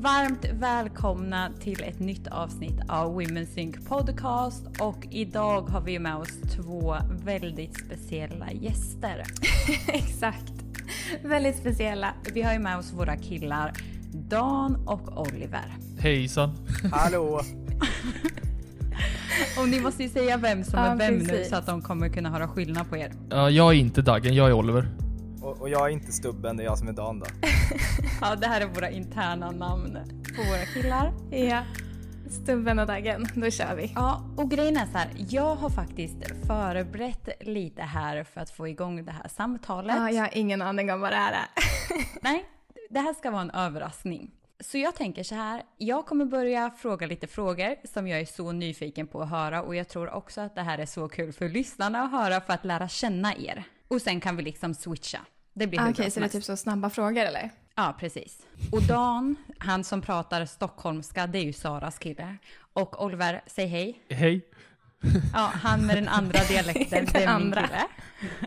varmt välkomna till ett nytt avsnitt av Women Sync Podcast och idag har vi med oss två väldigt speciella gäster. Exakt. Väldigt speciella. Vi har ju med oss våra killar Dan och Oliver. Hejsan. Hallå! Och ni måste ju säga vem som Ja, är vem nu precis. så att de kommer kunna höra skillnad på er. Ja, jag är inte Daggen, jag är Oliver. Och, och jag är inte stubben, det är jag som är Dan då. Ja, det här är våra interna namn på våra killar. Ja. Stubben och Daggen. Då kör vi. Ja, och grejen är så här. Jag har faktiskt förberett lite här för att få igång det här samtalet. Ja, jag har ingen aning om vad det här är. Nej, det här ska vara en överraskning. Så jag tänker så här, jag kommer börja fråga lite frågor som jag är så nyfiken på att höra och jag tror också att det här är så kul för lyssnarna att höra för att lära känna er. Och sen kan vi liksom switcha. Det blir Ah, Okej, så det är typ så snabba frågor eller? Ja, precis. Och Dan, han som pratar stockholmska, det är ju Saras kille. Och Oliver, säg hej. Hej. Ja, han med den andra dialekten, det är min andra. kille.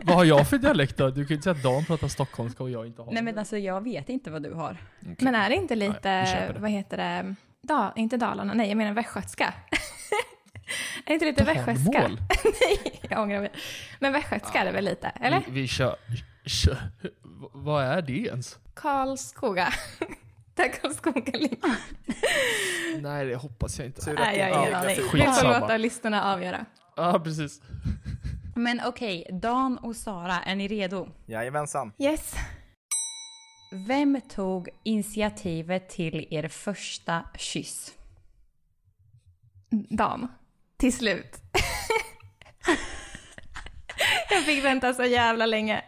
Vad har jag för dialekt då? Du kan ju inte säga att Dan pratar stockholmska och jag inte har Nej men alltså jag vet inte vad du har. Men är det inte Nej, lite, det. vad heter det, da, inte Dalarna, nej jag menar västgötska. är det inte lite västgötska? Nej, jag ångrar mig. Men västgötska är det väl lite, eller? Vi, vi kör, Vad är det ens? Karlskoga. Där Karlskoga ligger. Nej, det hoppas jag inte. Nej, jag har ingen det aning. Vi får låta lyssnarna avgöra. Ja, precis. Men okej, Dan och Sara, är ni redo? Jajamensan. Yes. Vem tog initiativet till er första kyss? Dan. Till slut. jag fick vänta så jävla länge.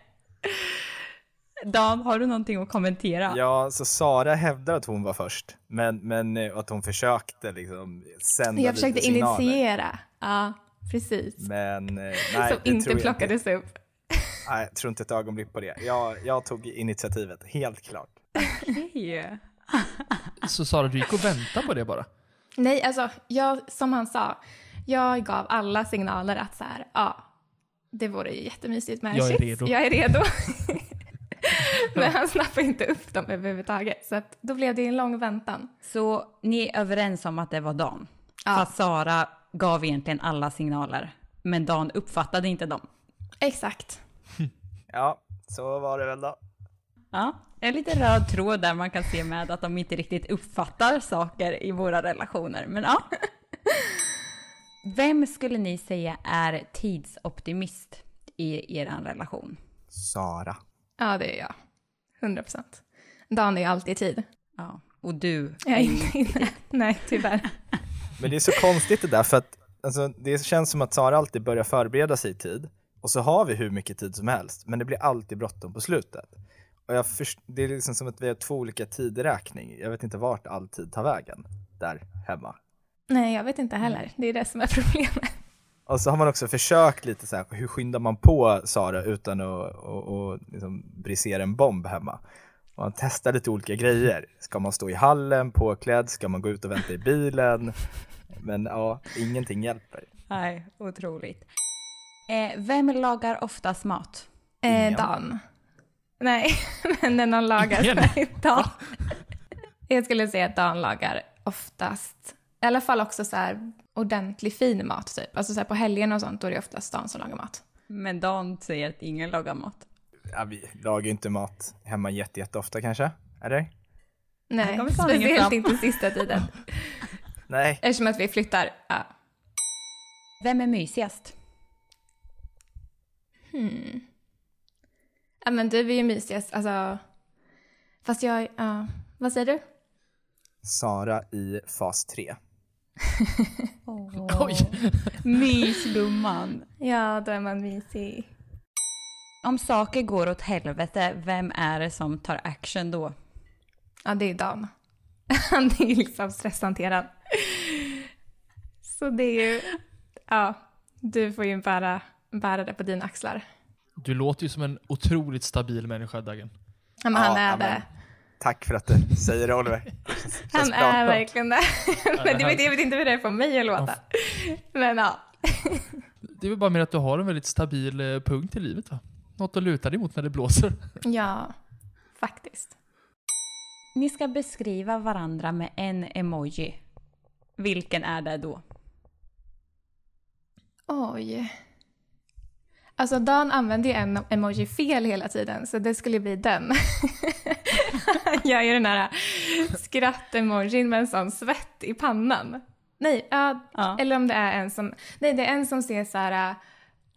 Dan, har du någonting att kommentera? Ja, så Sara hävdar att hon var först, men, men eh, att hon försökte liksom sända Jag försökte lite signaler. initiera. Ja, precis. Men eh, nej, Som inte plockades upp. Nej, jag tror inte ett ögonblick på det. Jag, jag tog initiativet, helt klart. Okej. Så Sara, du gick och väntade på det bara? Nej, alltså, jag, som han sa, jag gav alla signaler att så här, ja, det vore ju jättemysigt med en Jag är redo. Jag är redo. Men han snappade inte upp dem överhuvudtaget, så att då blev det en lång väntan. Så ni är överens om att det var Dan? Ja. Fast Sara gav egentligen alla signaler, men Dan uppfattade inte dem. Exakt. Ja, så var det väl då. Ja, en liten röd tråd där man kan se med att de inte riktigt uppfattar saker i våra relationer. Men ja. Vem skulle ni säga är tidsoptimist i er relation? Sara. Ja, det är jag. 100 procent. Dan är alltid i tid. Ja, och du? Jag är inte inne. Nej, tyvärr. Men det är så konstigt det där, för att alltså, det känns som att Sara alltid börjar förbereda sig i tid. Och så har vi hur mycket tid som helst, men det blir alltid bråttom på slutet. Och jag först- det är liksom som att vi har två olika tideräkning. Jag vet inte vart all tid tar vägen där hemma. Nej, jag vet inte heller. Det är det som är problemet. Och så har man också försökt lite så här, hur skyndar man på Sara utan att och, och liksom brisera en bomb hemma? Och man testar lite olika grejer. Ska man stå i hallen påklädd? Ska man gå ut och vänta i bilen? Men ja, ingenting hjälper. Nej, otroligt. Eh, vem lagar oftast mat? Eh. Dan. Nej, men när någon lagar Dan. Jag skulle säga att Dan lagar oftast, i alla fall också så här ordentlig fin mat typ. Alltså så här på helgen och sånt, då är det oftast Dan som lagar mat. Men Dan säger att ingen lagar mat. Ja, vi lagar ju inte mat hemma jätte, jätteofta kanske? Eller? Nej, speciellt inte sista tiden. Nej, Eftersom att vi flyttar. Ja. Vem är mysigast? Hmm. Ja men du är ju mysigast, alltså. Fast jag, ja. Vad säger du? Sara i fas 3. Oj! Mysgumman. Ja, då är man mysig. Om saker går åt helvete, vem är det som tar action då? Ja, det är Dan. Han är ju liksom stresshanterad. Så det är ju, ja, du får ju bära, bära det på dina axlar. Du låter ju som en otroligt stabil människa, Daggen. Ja, men han Ja, är ja, men det. Tack för att du säger det Oliver. Känns Han bra. är verkligen det. Men jag vet, jag vet inte hur det är för mig att låta. Men ja. Det är väl bara mer att du har en väldigt stabil eh, punkt i livet va? Något att luta dig mot när det blåser. Ja, faktiskt. ni ska beskriva varandra med en emoji. Vilken är det då? Oj. Alltså Dan använder ju en emoji fel hela tiden, så det skulle bli den. Han gör ju den här skratt-emojin med en sån svett i pannan. Nej, ja, Ja. eller om det är en som... Nej, det är en som ser så här...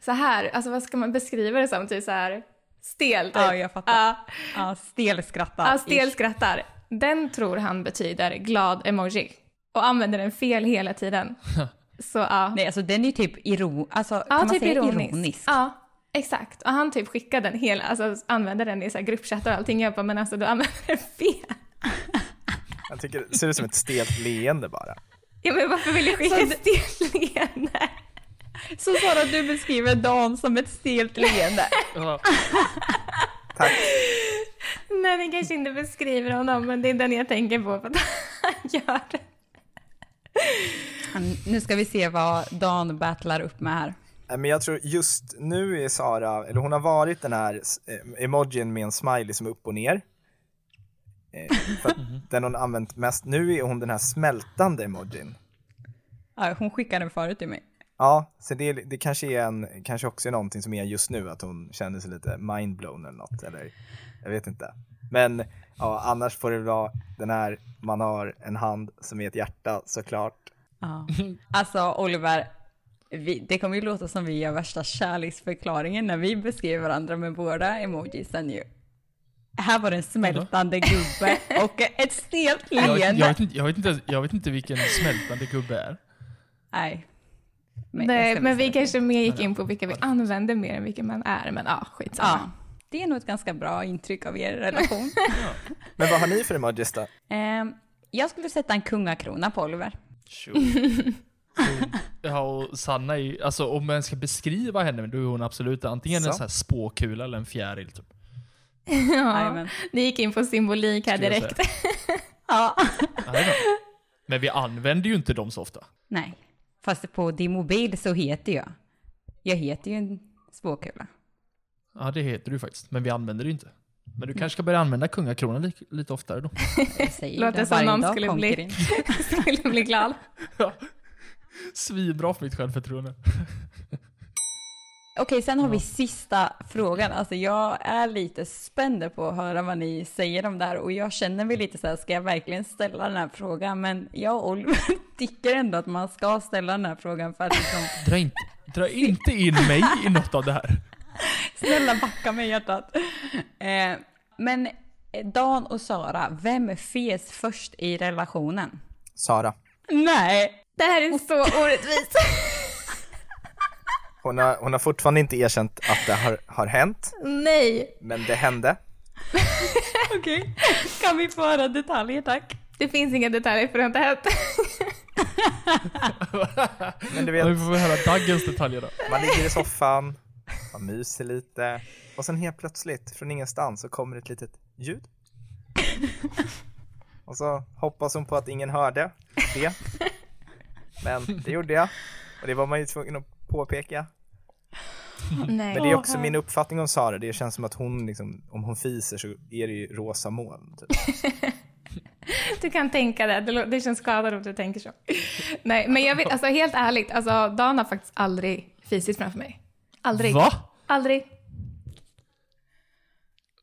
Så här, alltså vad ska man beskriva det som? Typ så här stel, typ. Ja, jag fattar. Ja, Ja, stelskrattar. ja, stel skrattar. Den tror han betyder glad emoji. Och använder den fel hela tiden. Så ja. Nej, alltså den är ju typ iro... Alltså, Ja, kan man typ säga ironisk. ironisk? Ja, exakt. Och han typ skickade den hela, alltså använde den i så här gruppchattar och allting. Jag bara, men alltså du använder den fel. Jag tycker det ser ut som ett stelt leende bara. Ja, men varför vill jag skicka Så ett stelt leende? Så Sara, du beskriver Dan som ett stelt leende. Ja. Tack. Nej, det kanske inte beskriver honom, men det är den jag tänker på för att han gör det. Nu ska vi se vad Dan battlar upp med här. Men jag tror just nu är Sara, eller hon har varit den här eh, emojin med en smiley som är upp och ner. Eh, för att den hon använt mest, nu är hon den här smältande emojin. Ja, hon skickade den förut till mig. Ja, så det, det kanske är en, kanske också är någonting som är just nu, att hon känner sig lite mindblown eller något, eller jag vet inte. Men ja, annars får det vara den här, man har en hand som är ett hjärta såklart. Ja. Alltså Oliver, vi, det kommer ju låta som vi gör värsta kärleksförklaringen när vi beskriver varandra med båda emojisen ju. Här var det en smältande gubbe och ett stelt Jag, jag, leende. vet inte, jag, vet inte, jag vet inte vilken smältande gubbe är. Nej. Men jag Nej, men vi kanske mer gick in på vilka vi använder mer än vilka man är, men ja, skitsamma. Ja, det är nog ett ganska bra intryck av er relation. Men vad har ni för emojis då? Ehm, jag skulle sätta en kungakrona på Oliver. Ja, och Sanna är ju, alltså om man ska beskriva henne, då är hon absolut antingen Så. en sån här spåkula eller en fjäril typ. Ja, Jajamän. ni gick in på symbolik här Skulle direkt. Ja. Men vi använder ju inte dem så ofta. Nej, fast på din mobil så heter jag. Jag heter ju en spåkula. Ja, det heter du faktiskt. Men vi använder det inte. Men du kanske ska börja använda kungakronan li- lite oftare då. Låter det som någon skulle bli-. Skulle bli glad. Ja. Svinbra för mitt självförtroende. Okej, sen har vi sista frågan. Alltså jag är lite spänd på att höra vad ni säger om det här och jag känner mig lite så här, ska jag verkligen ställa den här frågan? Men jag och Oliver tycker ändå att man ska ställa den här frågan för att liksom, Dra inte, dra inte in mig i något av det här. Snälla backa mig hjärtat. Eh, men Dan och Sara, vem fes först i relationen? Sara. Nej! Det här är så orättvist. Hon har, hon har fortfarande inte erkänt att det har, har hänt, Nej, men det hände. Okej, kan vi få höra detaljer tack? det finns inga detaljer för det har inte hänt. Men du Ja, vi vet, får höra Daggens detaljer då. man ligger i soffan, man myser lite och sen helt plötsligt från ingenstans så kommer ett litet ljud. Och så hoppas hon på att ingen hörde det. Men det gjorde jag och det var man ju tvungen att påpeka. Nej. Men det är också min uppfattning om Sara, det känns som att hon liksom, om hon fiser så är det ju rosa moln. Typ. Du kan tänka det. Det, känns skadad om du tänker så. Nej, men jag vet, alltså helt ärligt, alltså Dan har faktiskt aldrig fisit framför mig. Aldrig. Va? Aldrig.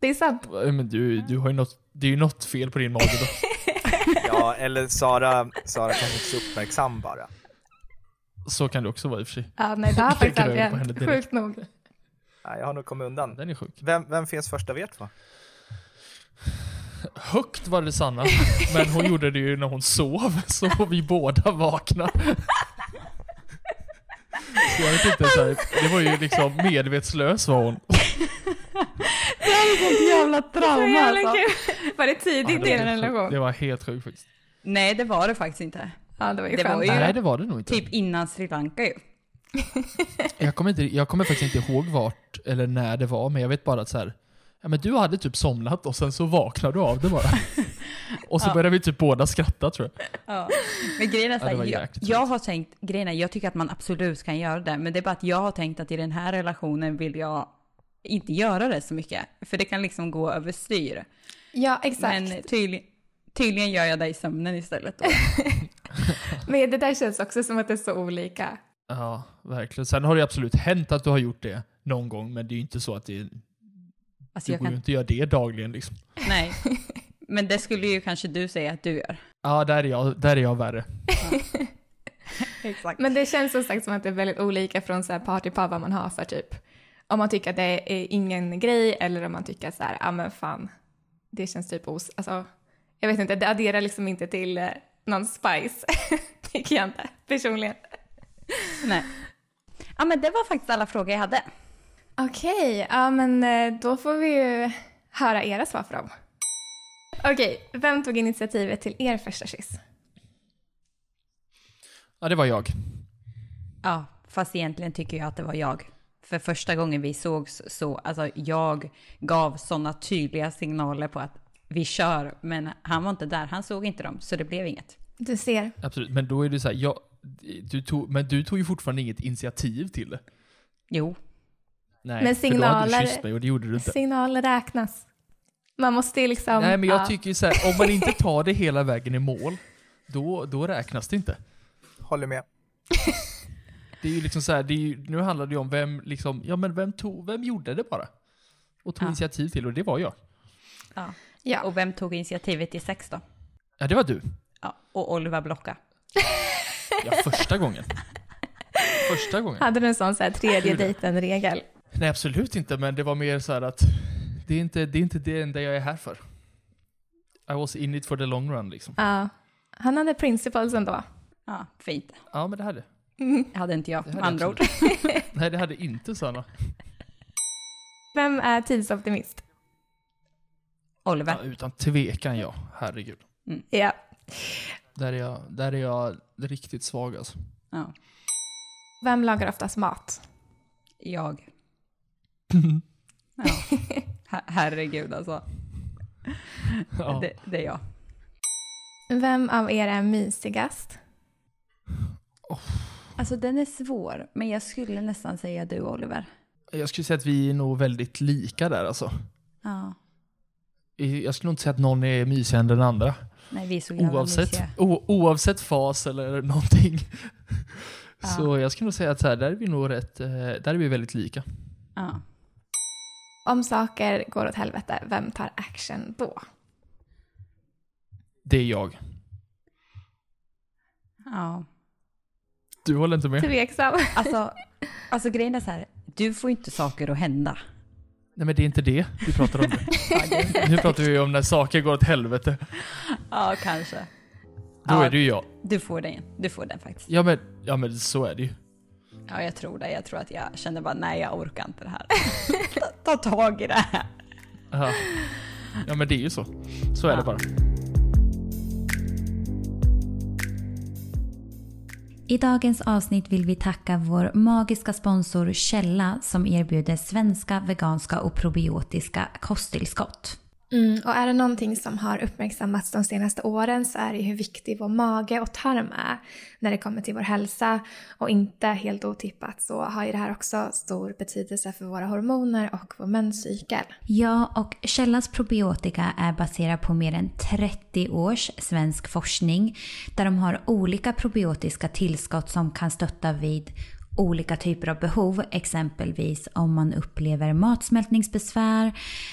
Det är sant. Men du, du har ju något, det är ju något fel på din mage då. Ja, eller Sara, Sara kanske inte är så uppmärksam bara. Så kan det också vara i och för sig. Ja, nej, det har faktiskt aldrig hänt. Sjukt nog. Nej, jag har nog kommit undan. Den är sjuk. Vem, vem finns först av er två? Högt var det Sanna, men hon gjorde det ju när hon sov, så vi båda vaknade. Så jag vet inte, så här, det var ju liksom medvetslös var hon. Sånt jävla trauma jävla alltså. kul. Var det tidigt Ja, i det, var helt sjukt. relation? det var helt sjukt faktiskt. Nej, det var det faktiskt inte. Ja, det var ju Det var skönt. ju- Nej det var det nog inte. Typ innan Sri Lanka ju. Jag kommer, inte, jag kommer faktiskt inte ihåg vart eller när det var, men jag vet bara att så här, ja men du hade typ somnat och sen så vaknade du av det bara. Och så Ja. började vi typ båda skratta tror jag. Ja. Men grejen är så Ja, här, jag, jäkligt jag roligt. har tänkt, grejen är, jag tycker att man absolut kan göra det, men det är bara att jag har tänkt att i den här relationen vill jag inte göra det så mycket. För det kan liksom gå överstyr. Ja, exakt. Men tydligen, Tydligen gör jag det i sömnen istället. Då. Men det där känns också som att det är så olika. Ja, verkligen. Sen har det absolut hänt att du har gjort det någon gång, men det är ju inte så att det... Alltså Du jag går ju kan... inte att göra det dagligen liksom. Nej. Men det skulle ju kanske du säga att du gör. Ja, där är jag, där är jag värre. Exakt. Men det känns som sagt som att det är väldigt olika från så här par till par vad man har för typ. Om man tycker att det är ingen grej eller om man tycker att så här, ja men fan, det känns typ os... Alltså, jag vet inte, det adderar liksom inte till eh, någon spice. tycker jag inte, personligen. Nej. Ja men det var faktiskt alla frågor jag hade. Okej, ja men eh, då får vi ju höra era svar för dem. Okej, vem tog initiativet till er första kyss? Ja, det var jag. Ja, fast egentligen tycker jag att det var jag. För första gången vi sågs så, alltså jag gav sådana tydliga signaler på att vi kör, men han var inte där, han såg inte dem, så det blev inget. Du ser. Absolut. Men då är det så här, jag, du tog, men du tog ju fortfarande inget initiativ till det. Jo, Nej, Men för då hade du signaler- kysst mig och det gjorde du inte. Signaler räknas. Man måste liksom... Nej, men jag ja. tycker ju så här, om man inte tar det hela vägen i mål, då, då räknas det inte. Håller med. Det är ju liksom så här, det är ju, nu handlar det ju om vem, liksom, ja men vem tog, vem gjorde det bara? Och tog Ja. initiativ till och det var jag. ja. Ja. Och vem tog initiativet till sex då? Ja, det var du. Ja, och Oliver Blocka. Ja, första gången. Första gången. Hade du en sån så här tredje dejten-regel? Nej, absolut inte, men det var mer så här att det är inte det, är inte det enda jag är här för. I was in it for the long run liksom. Ja. Han hade principles ändå. Ja, fint. Ja, men det hade. Det hade inte jag, Det med hade andra ord. Nej, det hade inte Sanna. Vem är tidsoptimist? Oliver. Ja, utan tvekan ja, herregud. Ja. Där är jag, där är jag riktigt svag alltså. Ja, Vem lagar oftast mat? jag. Ja. Her- Herregud alltså. Ja. Det, det är jag. Vem av er är mysigast? Alltså den är svår, men jag skulle nästan säga du Oliver. Jag skulle säga att vi är nog väldigt lika där alltså. Ja, Jag skulle nog inte säga att någon är mysigare än den andra. nej vi är så Oavsett, o, oavsett fas eller någonting. Ja. Så jag skulle nog säga att så här, där är vi nog rätt, eh, där är vi väldigt lika. Ja. Om saker går åt helvete, vem tar action då? Det är jag. ja. Du håller inte med? Tveksam. Alltså, alltså grejen är så här, du får inte saker att hända. Nej men det är inte det vi pratar om. det Nu pratar vi om när saker går åt helvete. ja kanske. Då Ja. är det ju jag. Du får den, du får den faktiskt. Ja men, ja men så är det ju. Ja, jag tror det. Jag tror att jag kände bara, nej jag orkar inte det här. ta, ta tag i det här. Ja. ja men det är ju så. Så är Ja. det bara. I dagens avsnitt vill vi tacka vår magiska sponsor Källa som erbjuder svenska, veganska och probiotiska kosttillskott. Mm, och är det någonting som har uppmärksammats de senaste åren så är det ju hur viktig vår mage och tarm är när det kommer till vår hälsa. Och inte helt otippat så har ju det här också stor betydelse för våra hormoner och vår menscykel. Ja, och Källas probiotika är baserad på mer än 30 års svensk forskning där de har olika probiotiska tillskott som kan stötta vid olika typer av behov. Exempelvis om man upplever matsmältningsbesvär,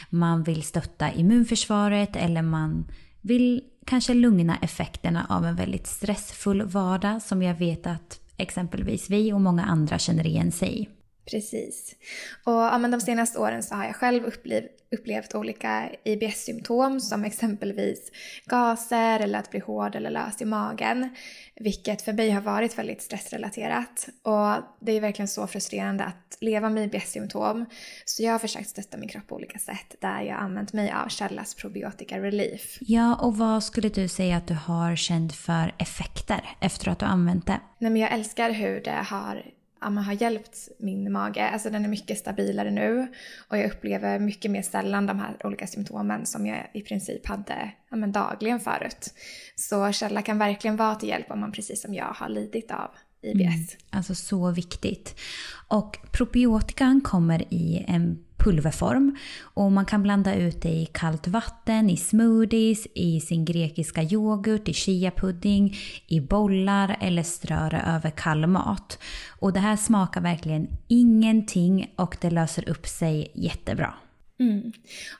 man vill stötta immunförsvaret eller man vill kanske lugna effekterna av en väldigt stressfull vardag som jag vet att exempelvis vi och många andra känner igen sig i. Precis. Och ja, men de senaste åren så har jag själv upplevt, upplevt olika IBS-symptom som exempelvis gaser eller att bli hård eller lös i magen. Vilket för mig har varit väldigt stressrelaterat. Och det är verkligen så frustrerande att leva med IBS-symptom. Så jag har försökt stötta min kropp på olika sätt där jag använt mig av Källas probiotika relief. Ja, och vad skulle du säga att du har känt för effekter efter att du använt det? Nej, men jag älskar hur det har, har hjälpt min mage. Alltså den är mycket stabilare nu och jag upplever mycket mer sällan de här olika symptomen som jag i princip hade ja, men dagligen förut. Så källa kan verkligen vara till hjälp om man precis som jag har lidit av IBS. Mm, alltså så viktigt. Och probiotikan kommer i en pulverform. Och man kan blanda ut det i kallt vatten, i smoothies, i sin grekiska yoghurt, i chiapudding, i bollar eller strö det över kall mat. Och det här smakar verkligen ingenting och det löser upp sig jättebra. Mm.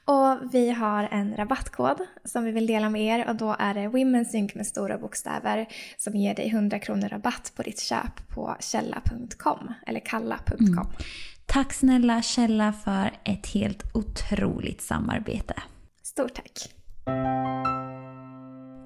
Och vi har en rabattkod som vi vill dela med er och då är det Women's Sync med stora bokstäver som ger dig 100 kronor rabatt på ditt köp på källa.com eller kalla.com. Mm. Tack snälla Källa för ett helt otroligt samarbete. Stort tack!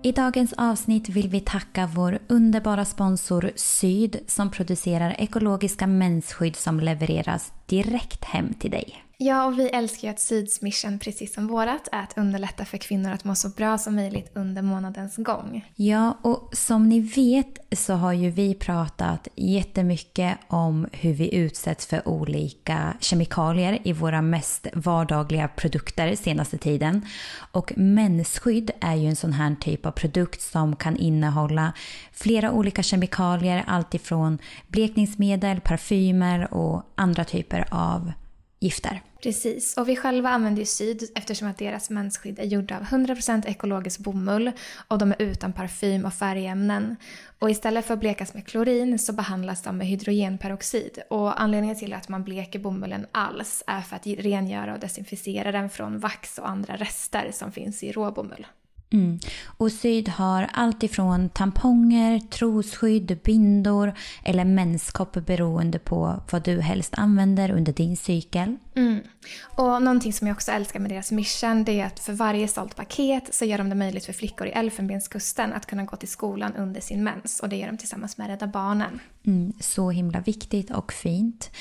I dagens avsnitt vill vi tacka vår underbara sponsor Syd som producerar ekologiska mensskydd som levereras direkt hem till dig. Ja, och vi älskar ju att Syds mission, precis som vårat, är att underlätta för kvinnor att må så bra som möjligt under månadens gång. Ja, och som ni vet så har ju vi pratat jättemycket om hur vi utsätts för olika kemikalier i våra mest vardagliga produkter senaste tiden. Och mensskydd är ju en sån här typ av produkt som kan innehålla flera olika kemikalier, alltifrån blekningsmedel, parfymer och andra typer av gifter. Precis, och vi själva använder ju Syd eftersom att deras mensskydd är gjorda av 100% ekologisk bomull och de är utan parfym och färgämnen. Och istället för att blekas med klorin så behandlas de med hydrogenperoxid. Och anledningen till att man bleker bomullen alls är för att rengöra och desinficera den från vax och andra rester som finns i råbomull. Mm. Och Syd har allt ifrån tamponger, trosskydd, bindor eller menskopp beroende på vad du helst använder under din cykel. Mm. Och någonting som jag också älskar med deras mission det är att för varje sålt paket så gör de det möjligt för flickor i Elfenbenskusten att kunna gå till skolan under sin mens och det gör de tillsammans med Rädda Barnen. Mm, så himla viktigt och fint.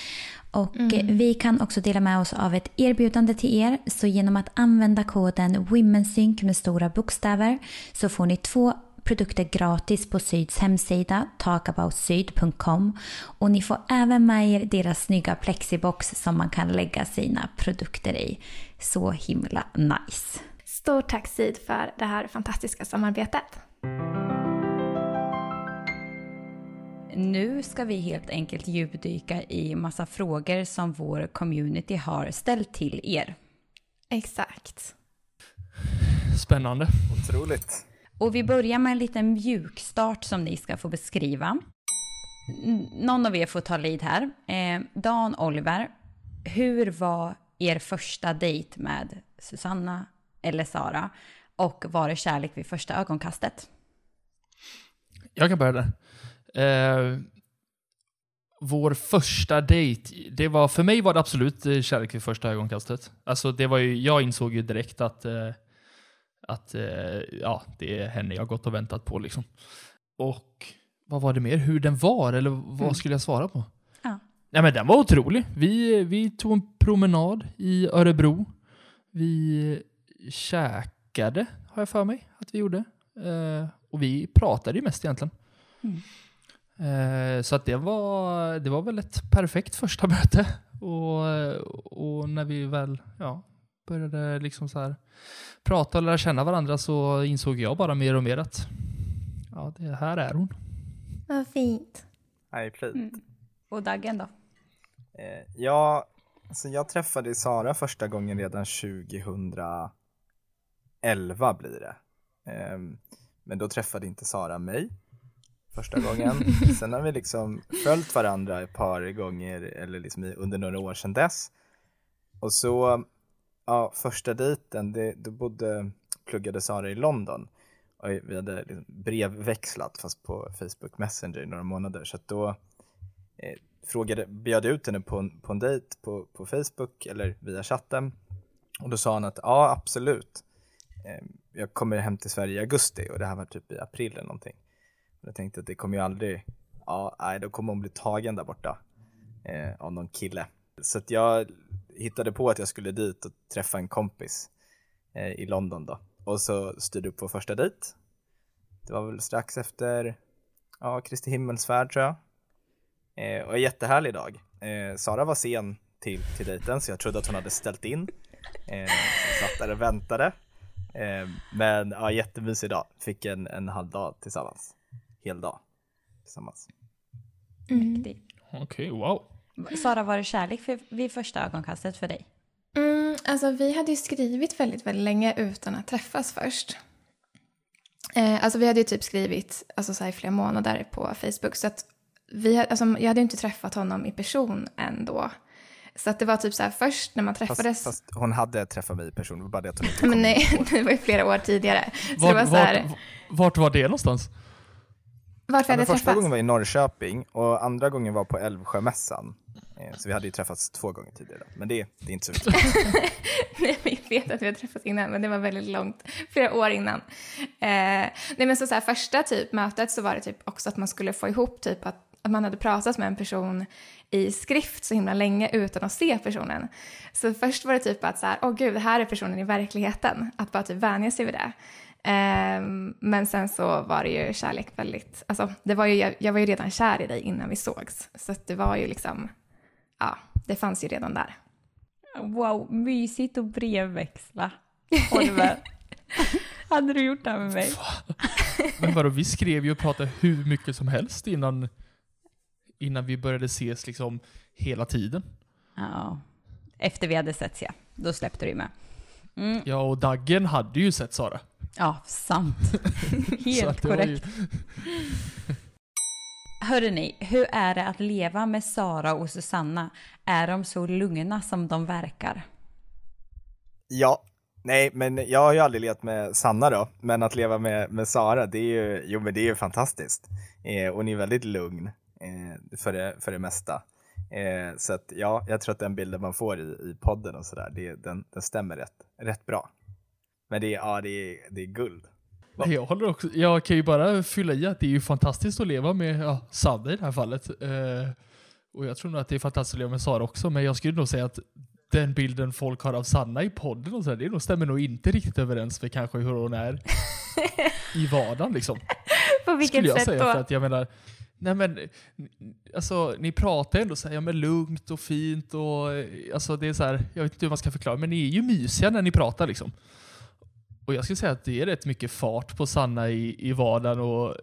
Och mm. vi kan också dela med oss av ett erbjudande till er. Så genom att använda koden WomenSync med stora bokstäver så får ni två produkter gratis på Syds hemsida talkaboutsyd.com och ni får även med er deras snygga plexibox som man kan lägga sina produkter i. Så himla nice! Stort tack Syd för det här fantastiska samarbetet. Nu ska vi helt enkelt djupdyka i massa frågor som vår community har ställt till er. Exakt. Spännande. Otroligt. Och vi börjar med en liten mjukstart som ni ska få beskriva. Någon av er får ta lid här. Eh, Dan Oliver, hur var er första dejt med Susanna eller Sara? Och var det kärlek vid första ögonkastet? Jag kan börja där. Eh, vår första dejt, det var, för mig var det absolut eh, kärlek vid första ögonkastet. Alltså det var ju, jag insåg ju direkt att, eh, att eh, ja, det är henne jag gått och väntat på liksom. Och vad var det mer? Hur den var, eller vad mm. skulle jag svara på? Ja. Nej men den var otrolig. Vi, vi tog en promenad i Örebro. Vi käkade, har jag för mig att vi gjorde. Eh, och vi pratade ju mest egentligen. Mm. Eh, så att det var, det var väl ett perfekt första möte. Och, och när vi väl ja, började liksom så här prata och lära känna varandra så insåg jag bara mer och mer att ja, det här är hon. Vad fint. Nej, fint. Mm. Och Daggen då? Eh, ja, alltså jag träffade Sara första gången redan 2011 blir det. Eh, men då träffade inte Sara mig första gången. Sen har vi liksom följt varandra ett par gånger eller liksom under några år sedan dess. Och så, ja, första dejten, det, då bodde, pluggade Sara i London. Och vi hade liksom brevväxlat fast på Facebook Messenger i några månader. Så att då eh, frågade, bjöd ut henne på en, på en dejt på, på Facebook eller via chatten. Och då sa han att ja, absolut. Eh, jag kommer hem till Sverige i augusti och det här var typ i april eller någonting. Jag tänkte att det kommer ju aldrig, ja, nej, då kommer hon bli tagen där borta eh, av någon kille. Så att jag hittade på att jag skulle dit och träffa en kompis eh, i London då. Och så styrde upp på första dejt. Det var väl strax efter, ja, Kristi himmelsfärd tror jag. Eh, och en jättehärlig dag. Eh, Sara var sen till, till dejten så jag trodde att hon hade ställt in. Eh, satt där och väntade. Eh, men ja, jättemysig dag. Fick en, en halv dag tillsammans hel dag tillsammans. Mm. Okej, okay, wow. Sara, var det kärlek för, vid första ögonkastet för dig? Alltså vi hade ju skrivit väldigt, väldigt länge utan att träffas först. Eh, alltså vi hade ju typ skrivit alltså, så här, i flera månader på Facebook. Så att vi, alltså, jag hade ju inte träffat honom i person ändå. Så att det var typ så här först när man träffades. Fast, fast hon hade träffat mig i person, det var bara det att hon inte Men kom nej, ihåg. det var ju flera år tidigare. Så Vart, det var så här, vart, vart var det någonstans? Vart vi Ja, hade men första träffats. gången var i Norrköping och andra gången var på Älvsjömässan. Eh, Så vi hade ju träffats två gånger tidigare. Men det, det är inte så viktigt. Nej, vi vet att vi har träffats innan, men det var väldigt långt, flera år innan. Eh, nej, men så, så här, första typ mötet så var det typ också att man skulle få ihop typ att, att man hade pratat med en person i skrift så himla länge utan att se personen. Så först var det typ att så här, åh gud, här är personen i verkligheten, att bara typ vänja sig vid det. Eh, men sen så var det ju kärlek väldigt, alltså det var ju, jag, jag var ju redan kär i dig innan vi sågs, så att det var ju liksom, ja, det fanns ju redan där. Wow, mysigt att brevväxla. Oliver. Hade du gjort det här med mig? Men vadå, vi skrev ju och pratade hur mycket som helst innan, innan vi började ses liksom hela tiden. Ja. Efter vi hade setts ja. Då släppte du ju med. Mm. Ja, och Daggen hade ju sett Sara. Ja, sant. Helt korrekt. Hörrni, hur är det att leva med Sara och Susanna? Är de så lugna som de verkar? Ja, nej, men jag har ju aldrig levt med Sanna då, men att leva med, med Sara, det är ju, jo men det är ju fantastiskt. Eh, hon är väldigt lugn eh, för, det, för det mesta. Eh, så att ja, jag tror att den bilden man får i, i podden och sådär, den, den stämmer rätt, rätt bra. Men det är, ja, det är, det är guld. Nej, Jag, håller också, jag kan ju bara fylla i att det är ju fantastiskt att leva med ja, Sanna i det här fallet. Eh, och jag tror nog att det är fantastiskt att leva med Sara också, men jag skulle nog säga att den bilden folk har av Sanna i podden och så där, det nog stämmer nog inte riktigt överens med kanske hur hon är i vardagen liksom. På vilket skulle jag sätt säga. då? För att jag menar, nej men, alltså ni pratar ändå så här, ja, men lugnt och fint och eh, alltså det är så här, jag vet inte hur man ska förklara, men ni är ju mysiga när ni pratar liksom. Och jag skulle säga att det är rätt mycket fart på Sanna i, i vardagen och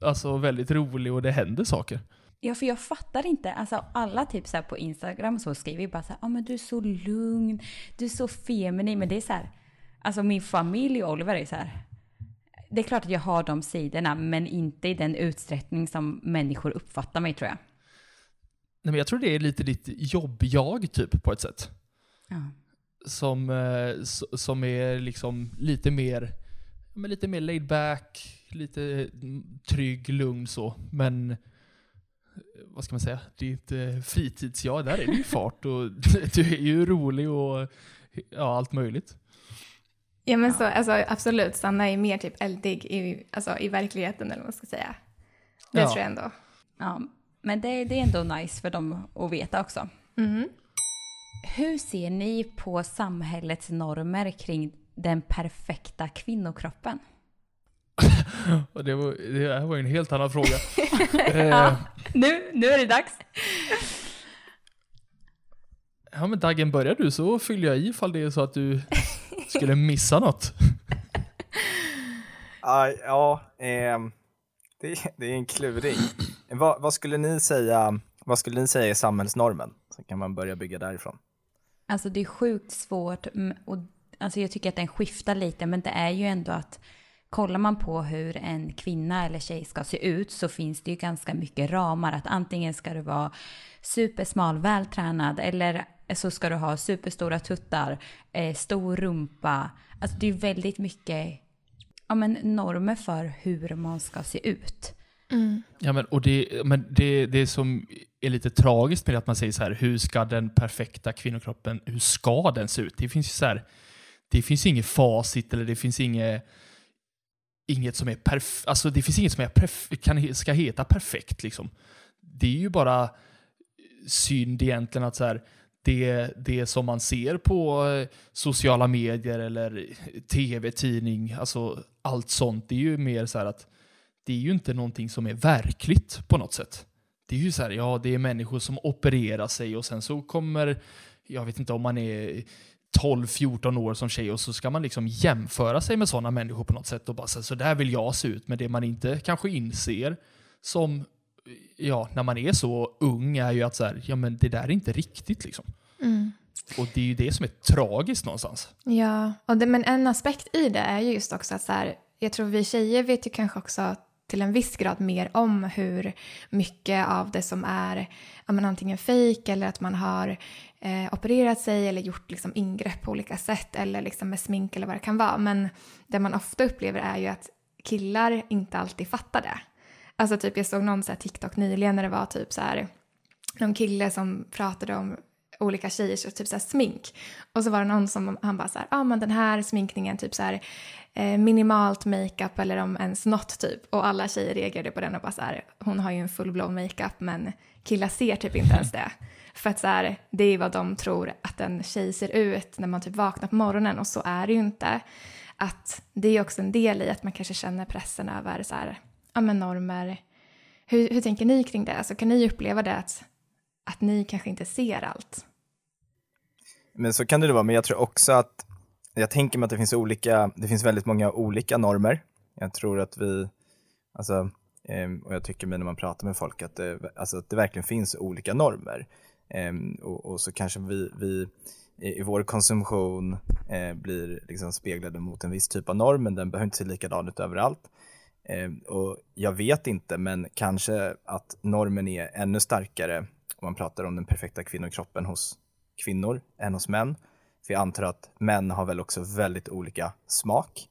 alltså väldigt rolig och det händer saker. Ja, för jag fattar inte. Alltså alla typ så på Instagram så skriver ju bara så här, ah, men du är så lugn, du är så feminin. Men det är så här, alltså min familj och Oliver är så här. Det är klart att jag har de sidorna, men inte i den utsträckning som människor uppfattar mig tror jag. Nej, men jag tror det är lite ditt jobb-jag typ på ett sätt. Ja. Som, eh, som är liksom lite mer, ja, men lite mer laid back, lite mm, trygg, lugn så. Men eh, vad ska man säga, det är inte fritids-jag, där är det ju fart och du är ju rolig och ja, allt möjligt. Ja men så, alltså absolut, Sanna är mer typ eldig i, alltså, i verkligheten eller vad man ska säga. Det Ja. tror jag ändå. Ja, men det, det är ändå nice för dem att veta också. Mhm. Hur ser ni på samhällets normer kring den perfekta kvinnokroppen? Det, var, det här var ju en helt annan fråga. eh, Ja. Nu, nu är det dags. ja men Daggen, börjar du så fyller jag i ifall det är så att du skulle missa något. Ja, ja ehm, det, det är en kluring. vad, vad skulle ni säga, vad skulle ni säga är samhällsnormen? Sen kan man börja bygga därifrån. Alltså det är sjukt svårt mm, och alltså jag tycker att den skiftar lite men det är ju ändå att kollar man på hur en kvinna eller tjej ska se ut så finns det ju ganska mycket ramar att antingen ska du vara supersmal, vältränad eller så ska du ha superstora tuttar, eh, stor rumpa. Alltså det är väldigt mycket ja, men normer för hur man ska se ut. Mm. Ja, men, och det, men det, det som är lite tragiskt med det att man säger så här, hur ska den perfekta kvinnokroppen, hur ska den se ut? Det finns ju så här, det finns inget facit eller det finns inget, inget som är perfekt, alltså det finns inget som är perf- kan, ska heta perfekt liksom. Det är ju bara synd egentligen att så här, det, det som man ser på eh, sociala medier eller eh, tv, tidning, alltså allt sånt, det är ju mer så här att det är ju inte någonting som är verkligt på något sätt. Det är ju så här, ja, det är människor som opererar sig och sen så kommer, jag vet inte om man är 12-14 år som tjej och så ska man liksom jämföra sig med sådana människor på något sätt och bara så, så där vill jag se ut. Men det man inte kanske inser som, ja, när man är så ung är ju att så här, ja men det där är inte riktigt liksom. Och det är ju det som är tragiskt någonstans. Ja, och det, men en aspekt i det är ju just också att så här, jag tror vi tjejer vet ju kanske också till en viss grad mer om hur mycket av det som är ja, men antingen fejk eller att man har eh, opererat sig eller gjort liksom, ingrepp på olika sätt eller liksom, med smink eller vad det kan vara. Men det man ofta upplever är ju att killar inte alltid fattar det. Alltså typ jag såg någon så här TikTok nyligen när det var typ så här någon kille som pratade om olika tjejers typ så här smink. Och så var det någon som han bara så här, ja ah, men den här sminkningen typ så här eh, minimalt makeup eller om ens något typ. Och alla tjejer reagerade på den och bara så här, hon har ju en full-blown makeup men killar ser typ inte ens det. För att så här, det är vad de tror att en tjej ser ut när man typ vaknar på morgonen och så är det ju inte. Att det är också en del i att man kanske känner pressen över så här, ja men normer. Hur, hur tänker ni kring det? Alltså kan ni uppleva det att, att ni kanske inte ser allt? Men så kan det vara, men jag tror också att jag tänker mig att det finns olika, det finns väldigt många olika normer. Jag tror att vi, alltså, ehm, och jag tycker mig när man pratar med folk att det, alltså, att det verkligen finns olika normer. Ehm, och, och så kanske vi, vi i, vår konsumtion eh, blir liksom speglade mot en viss typ av norm, men den behöver inte se likadan ut överallt. Eh, och jag vet inte, men kanske att normen är ännu starkare om man pratar om den perfekta kvinnokroppen hos kvinnor än hos män. För jag antar att män har väl också väldigt olika smak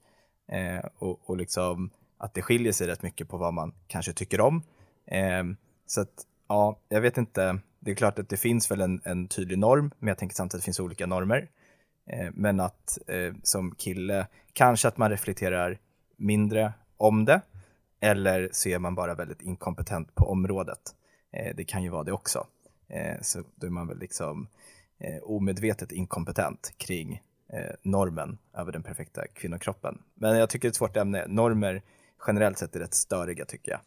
eh, och, och liksom att det skiljer sig rätt mycket på vad man kanske tycker om. Eh, så att, ja, jag vet inte. Det är klart att det finns väl en, en tydlig norm, men jag tänker samtidigt att det finns olika normer. Eh, men att eh, som kille, kanske att man reflekterar mindre om det, eller så är man bara väldigt inkompetent på området. Eh, det kan ju vara det också. Eh, så då är man väl liksom eh, omedvetet inkompetent kring eh, normen över den perfekta kvinnokroppen. Men jag tycker det är ett svårt ämne. Normer generellt sett är rätt störiga tycker jag.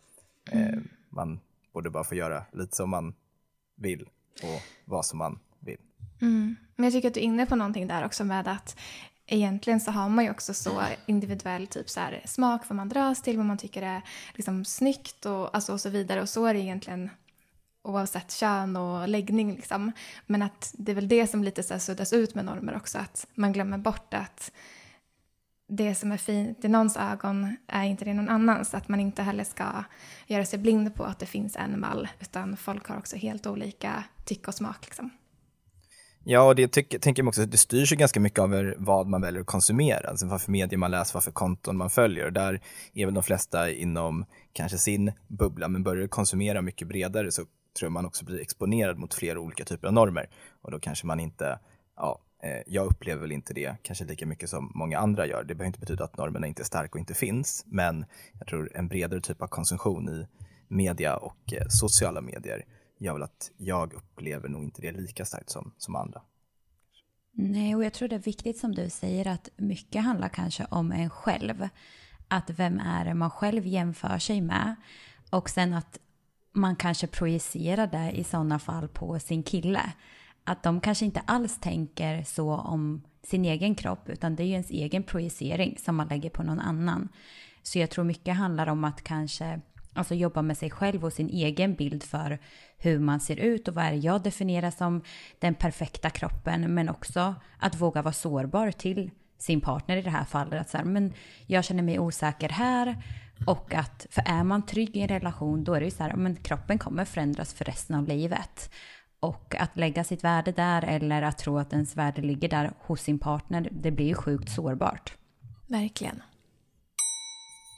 Eh, mm. man borde bara få göra lite som man vill och vad som man vill. Mm. Men jag tycker att du är inne på någonting där också med att egentligen så har man ju också så individuell typ så här, smak vad man dras till, vad man tycker är liksom snyggt och, alltså, och så vidare. Och så är det egentligen oavsett kön och läggning. Liksom. Men att det är väl det som lite så här suddas ut med normer också, att man glömmer bort att det som är fint i någons ögon är inte det någon annans. Att man inte heller ska göra sig blind på att det finns en mall, utan folk har också helt olika tycke och smak. Liksom. Ja, och det tycker, tänker jag också, det styrs ju ganska mycket av vad man väljer att konsumera, alltså vad för medier man läser, vad för konton man följer. Där är väl de flesta inom kanske sin bubbla, men börjar konsumera mycket bredare så tror jag man också blir exponerad mot flera olika typer av normer. Och då kanske man inte, ja, eh, jag upplever väl inte det kanske lika mycket som många andra gör. Det behöver inte betyda att normerna inte är starka och inte finns, men jag tror en bredare typ av konsumtion i media och eh, sociala medier gör väl att jag upplever nog inte det lika starkt som, som andra. Nej, och jag tror det är viktigt som du säger att mycket handlar kanske om en själv. Att vem är det man själv jämför sig med? Och sen att man kanske projicerar det i sådana fall på sin kille. Att de kanske inte alls tänker så om sin egen kropp utan det är ju ens egen projicering som man lägger på någon annan. Så jag tror mycket handlar om att kanske alltså jobba med sig själv och sin egen bild för hur man ser ut och vad är det jag definierar som den perfekta kroppen men också att våga vara sårbar till sin partner i det här fallet. Att så här, men jag känner mig osäker här och att, för är man trygg i en relation då är det ju så här, men kroppen kommer förändras för resten av livet. Och att lägga sitt värde där eller att tro att ens värde ligger där hos sin partner, det blir ju sjukt sårbart. Verkligen.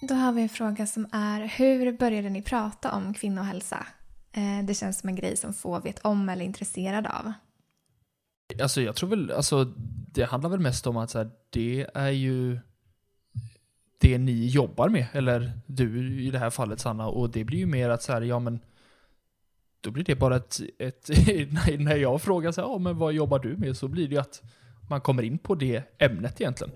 Då har vi en fråga som är, hur började ni prata om kvinnohälsa? Eh, det känns som en grej som få vet om eller är intresserad av. Alltså jag tror väl, alltså det handlar väl mest om att så här, det är ju det ni jobbar med, eller du i det här fallet Sanna, och det blir ju mer att så här, ja men då blir det bara ett, ett när jag frågar så här, ja men vad jobbar du med? Så blir det ju att man kommer in på det ämnet egentligen.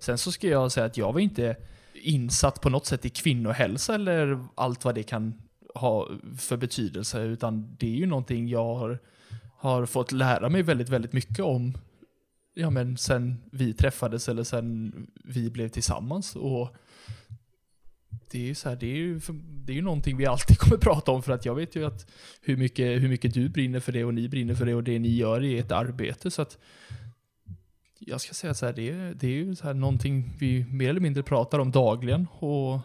Sen så ska jag säga att jag var inte insatt på något sätt i kvinnohälsa eller allt vad det kan ha för betydelse, utan det är ju någonting jag har, har fått lära mig väldigt, väldigt mycket om ja, men sen vi träffades eller sen vi blev tillsammans. Och det är ju så här, det är ju, det är ju någonting vi alltid kommer prata om för att jag vet ju att hur mycket, hur mycket du brinner för det och ni brinner för det och det ni gör i ett arbete så att jag ska säga så här, det är, det är ju så här någonting vi mer eller mindre pratar om dagligen och,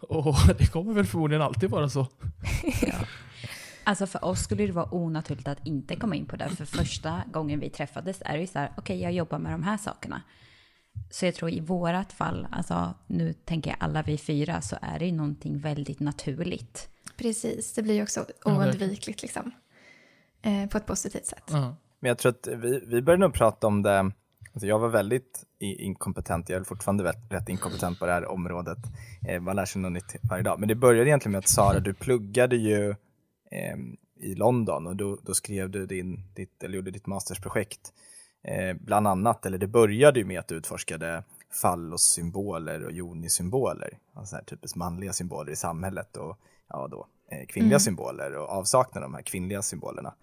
och det kommer väl förmodligen alltid vara så. Alltså för oss skulle det vara onaturligt att inte komma in på det. För första gången vi träffades är det ju så här, okej okay, jag jobbar med de här sakerna. Så jag tror i vårat fall, alltså nu tänker jag alla vi fyra, så är det ju någonting väldigt naturligt. Precis, det blir ju också oundvikligt liksom. Eh, på ett positivt sätt. Uh Men jag tror att vi, vi började nog prata om det, alltså jag var väldigt inkompetent, jag är fortfarande rätt inkompetent på det här området. Eh, man lär sig något nytt varje dag. Men det började egentligen med att Sara, du pluggade ju eh, i London och då, då skrev du din, ditt, eller gjorde ditt mastersprojekt eh, bland annat, eller det började ju med att du utforskade fallossymboler och jonisymboler, alltså här typiskt manliga symboler i samhället och ja, då, eh, kvinnliga mm. symboler och avsaknaden av de här kvinnliga symbolerna.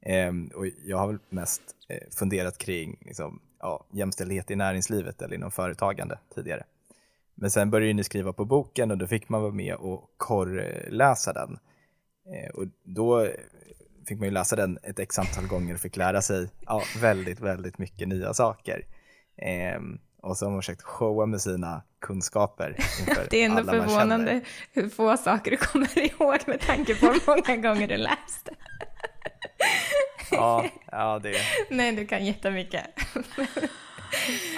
Eh, och jag har väl mest eh, funderat kring liksom, ja, jämställdhet i näringslivet eller inom företagande tidigare. Men sen började ni skriva på boken och då fick man vara med och korrläsa den. Eh, och då fick man ju läsa den ett x antal gånger och fick lära sig ja, väldigt, väldigt mycket nya saker. Eh, och så har man försökt showa med sina kunskaper. det är ändå förvånande hur få saker du kommer ihåg med tanke på hur många gånger du läste. ja, ja, det... Nej, du kan jättemycket.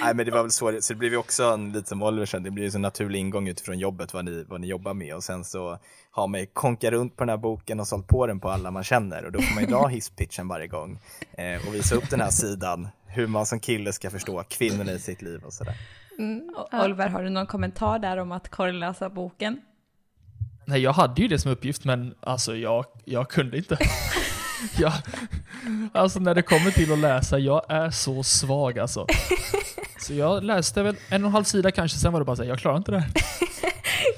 Nej men det var väl så, så det blev ju också en, lite som Oliver sa, det blir ju en naturlig ingång utifrån jobbet vad ni, vad ni jobbar med och sen så har man ju konkat runt på den här boken och sålt på den på alla man känner och då får man ju dra hisspitchen varje gång eh, och visa upp den här sidan, hur man som kille ska förstå kvinnorna i sitt liv och sådär. Mm. Oliver, har du någon kommentar där om att korrläsa boken? Nej, jag hade ju det som uppgift, men alltså jag, jag kunde inte. jag, alltså när det kommer till att läsa, jag är så svag alltså. Så jag läste väl en och en halv sida kanske, sen var det bara så här, jag klarar inte det här.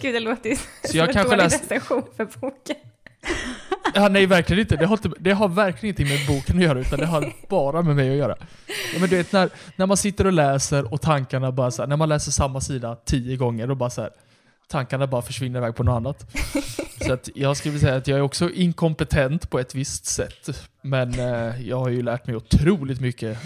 Gud, det låter ju så jag kanske läst... recension för boken. Ja, nej, verkligen inte. Det har, inte. det har verkligen ingenting med boken att göra, utan det har bara med mig att göra. Ja, men du vet, när, när man sitter och läser och tankarna bara så här, när man läser samma sida tio gånger och bara så här, tankarna bara försvinner iväg på något annat. Så att jag skulle säga att jag är också inkompetent på ett visst sätt. Men eh, jag har ju lärt mig otroligt mycket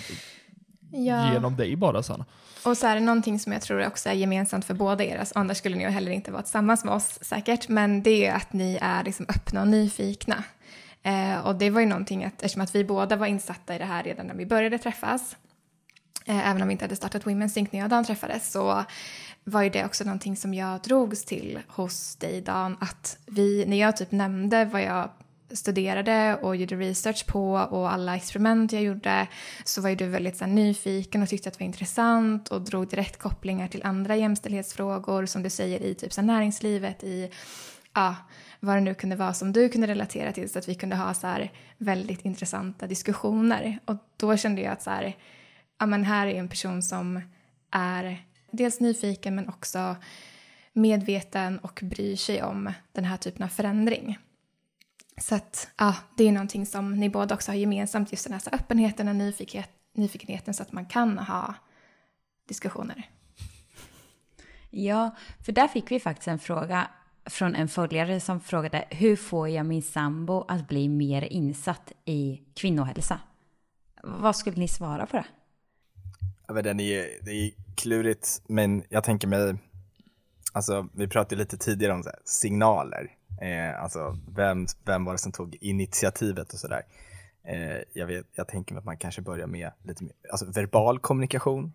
ja. genom dig bara Sanna. Och så är det någonting som jag tror också är gemensamt för båda er, alltså, annars skulle ni ju heller inte vara tillsammans med oss säkert, men det är att ni är liksom öppna och nyfikna. Eh, och det var ju någonting att, eftersom att vi båda var insatta i det här redan när vi började träffas, eh, även om vi inte hade startat Women's Think när jag och Dan träffades, så var ju det också någonting som jag drogs till hos dig Dan, att vi, när jag typ nämnde vad jag studerade och gjorde research på och alla experiment jag gjorde så var ju du väldigt så här, nyfiken och tyckte att det var intressant och drog direkt kopplingar till andra jämställdhetsfrågor som du säger i typ så här, näringslivet, i ja, vad det nu kunde vara som du kunde relatera till så att vi kunde ha så här väldigt intressanta diskussioner. Och då kände jag att så här, ja men här är en person som är dels nyfiken men också medveten och bryr sig om den här typen av förändring. Så att, ja, det är någonting som ni båda också har gemensamt, just den här öppenheten och nyfikenhet, nyfikenheten så att man kan ha diskussioner. Ja, för där fick vi faktiskt en fråga från en följare som frågade hur får jag min sambo att bli mer insatt i kvinnohälsa? Vad skulle ni svara på det? Ja, men den är, det är klurigt, men jag tänker mig, alltså vi pratade lite tidigare om här, signaler. Eh, alltså vem, vem var det som tog initiativet och sådär. Eh, jag, jag tänker mig att man kanske börjar med lite mer, alltså verbal kommunikation,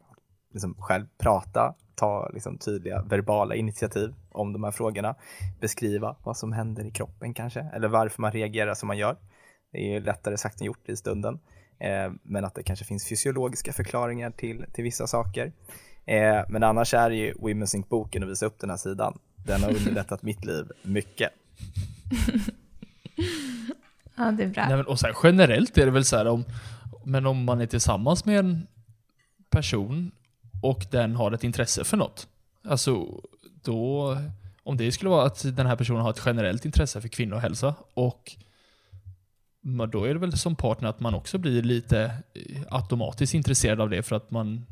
liksom själv prata, ta liksom tydliga verbala initiativ om de här frågorna, beskriva vad som händer i kroppen kanske, eller varför man reagerar som man gör. Det är lättare sagt än gjort i stunden, eh, men att det kanske finns fysiologiska förklaringar till, till vissa saker. Eh, men annars är det ju Women's Inc-boken och visa upp den här sidan. Den har underlättat mitt liv mycket. ja, det är bra. Nej, men, och sen generellt är det väl så här om, men om man är tillsammans med en person och den har ett intresse för något. Alltså, då, om det skulle vara att den här personen har ett generellt intresse för kvinnohälsa och då är det väl som partner att man också blir lite automatiskt intresserad av det för att man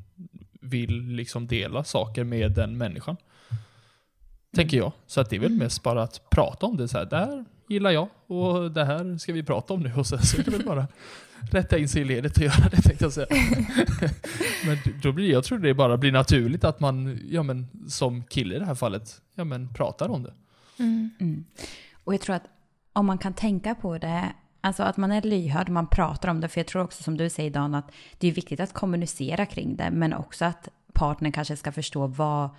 vill liksom dela saker med den människan. Tänker jag. Så att det är väl mest bara att prata om det så här. Det här gillar jag och det här ska vi prata om nu. Och sen så är det väl bara rätta in sig i ledet och göra det tänkte jag säga. men då blir, jag tror det bara blir naturligt att man, ja men som kille i det här fallet, ja men pratar om det. Mm. Mm. Och jag tror att om man kan tänka på det, alltså att man är lyhörd, man pratar om det, för jag tror också som du säger Dan, att det är viktigt att kommunicera kring det, men också att partnern kanske ska förstå vad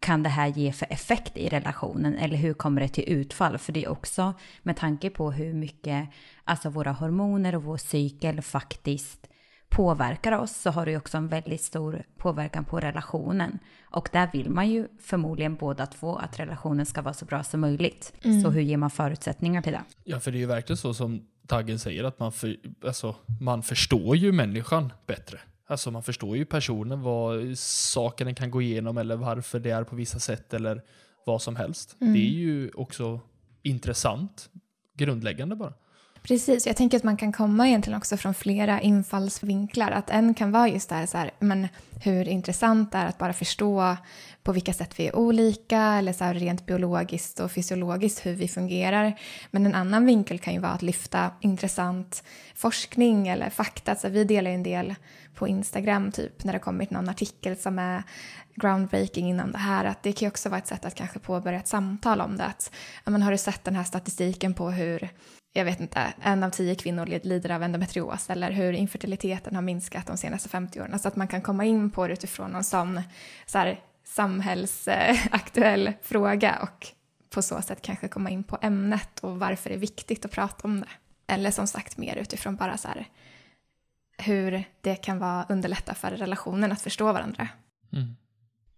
kan det här ge för effekt i relationen eller hur kommer det till utfall? För det är också med tanke på hur mycket alltså våra hormoner och vår cykel faktiskt påverkar oss så har det ju också en väldigt stor påverkan på relationen. Och där vill man ju förmodligen båda två att relationen ska vara så bra som möjligt. Mm. Så hur ger man förutsättningar till det? Ja, för det är ju verkligen så som Taggen säger, att man, för, alltså, man förstår ju människan bättre. Alltså man förstår ju personen, vad saken den kan gå igenom eller varför det är på vissa sätt eller vad som helst. Mm. Det är ju också intressant, grundläggande bara. Precis, jag tänker att man kan komma egentligen också från flera infallsvinklar. Att en kan vara just det här, så här men hur intressant det är att bara förstå på vilka sätt vi är olika eller så här rent biologiskt och fysiologiskt hur vi fungerar. Men en annan vinkel kan ju vara att lyfta intressant forskning eller fakta. Så vi delar ju en del på Instagram typ när det kommit någon artikel som är groundbreaking inom det här. Att det kan ju också vara ett sätt att kanske påbörja ett samtal om det. Att, men har du sett den här statistiken på hur jag vet inte, en av tio kvinnor lider av endometrios eller hur infertiliteten har minskat de senaste 50 åren. Alltså att man kan komma in på det utifrån någon sån så här, samhällsaktuell fråga och på så sätt kanske komma in på ämnet och varför det är viktigt att prata om det. Eller som sagt mer utifrån bara så här hur det kan vara underlätta för relationen att förstå varandra. Mm.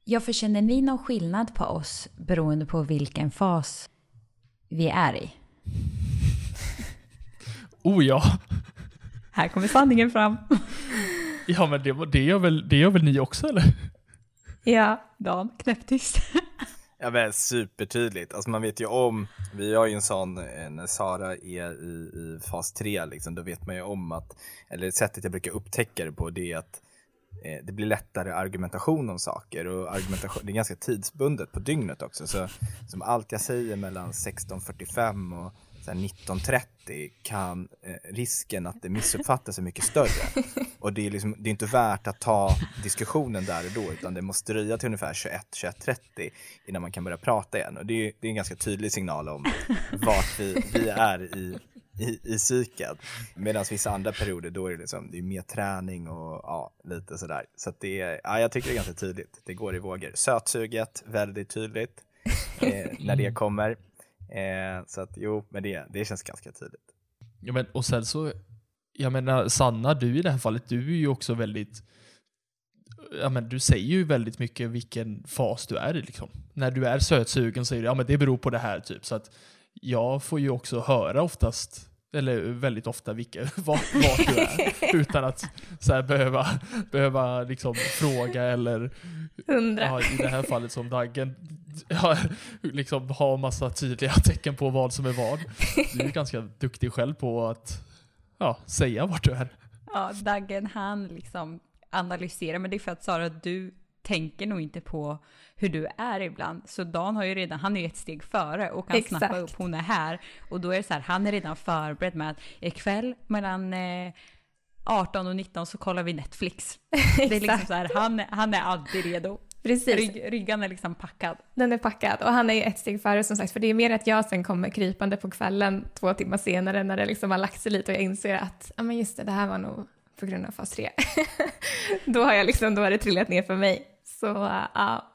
Ja, för känner ni någon skillnad på oss beroende på vilken fas vi är i? Oh ja, Här kommer sanningen fram. ja men det, var- det, gör väl, det gör väl ni också eller? Ja, Dan, knäpptyst. Ja men supertydligt, alltså man vet ju om, vi har ju en sån, när Sara är i, i fas 3 liksom, då vet man ju om att, eller sättet jag brukar upptäcka det på det är att eh, det blir lättare argumentation om saker och argumentation, det är ganska tidsbundet på dygnet också så som allt jag säger mellan 16.45 och 19.30 kan eh, risken att det missuppfattas är mycket större. Och det är, liksom, det är inte värt att ta diskussionen där och då utan det måste dröja till ungefär 21-21.30 innan man kan börja prata igen. Och det är, det är en ganska tydlig signal om vart vi, vi är i, i, i cykeln. Medan vissa andra perioder då är det, liksom, det är mer träning och ja, lite sådär. Så det är, ja, jag tycker det är ganska tydligt. Det går i vågor. Sötsuget, väldigt tydligt eh, när det kommer. Eh, så att jo, men det, det känns ganska tydligt. Ja, men, och sen så, jag menar Sanna, du i det här fallet, du är ju också väldigt, ja men du säger ju väldigt mycket vilken fas du är i liksom. När du är sötsugen säger du, ja men det beror på det här typ. Så att jag får ju också höra oftast, eller väldigt ofta, vilka, vart, vart du är. utan att så här, behöva, behöva liksom fråga eller Undra. Ja, i det här fallet som Daggen, ja, liksom ha massa tydliga tecken på vad som är vad. Du är ganska duktig själv på att ja, säga vart du är. Ja, Daggen han liksom analyserar, men det är för att Sara, du tänker nog inte på hur du är ibland. Så Dan har ju redan, han är ju ett steg före och kan Exakt. snappa upp, hon är här. Och då är det så här, han är redan förberedd med att ikväll mellan eh, 18 och 19 så kollar vi Netflix. Det är liksom så här, han, han är alltid redo. Precis. Rygg, ryggan är liksom packad. Den är packad och han är ju ett steg före som sagt för det är mer att jag sen kommer krypande på kvällen två timmar senare när det liksom har lagt sig lite och jag inser att ja men just det, det här var nog på grund av fas 3. då har jag liksom, då har det trillat ner för mig. Så ja.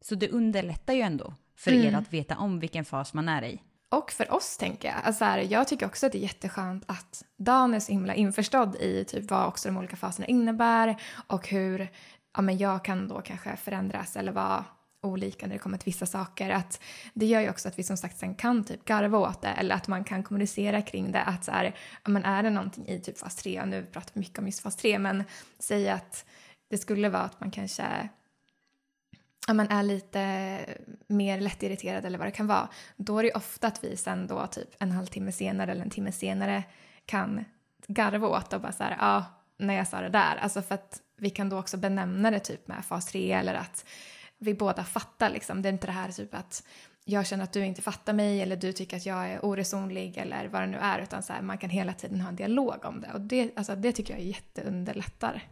Så det underlättar ju ändå för Mm. er att veta om vilken fas man är i. Och för oss tänker jag. Alltså här, jag tycker också att det är jätteskönt att Dan är så himla införstådd i typ vad också de olika faserna innebär och hur ja, men jag kan då kanske förändras eller vara olika när det kommer till vissa saker. Att det gör ju också att vi som sagt sen kan typ garva åt det eller att man kan kommunicera kring det. Att så här, ja, men är det någonting i typ fas 3, och nu pratar vi mycket om just fas 3, men säg att det skulle vara att man kanske ja, men är lite mer lättirriterad eller vad det kan vara, då är det ofta att vi sen då typ en halvtimme senare eller en timme senare kan garva åt och bara så här, ja, när jag sa det där, alltså för att vi kan då också benämna det typ med fas 3 eller att vi båda fattar liksom. Det är inte det här typ att jag känner att du inte fattar mig eller du tycker att jag är oresonlig eller vad det nu är utan så här, man kan hela tiden ha en dialog om det och det, alltså, det tycker jag jätteunderlättar.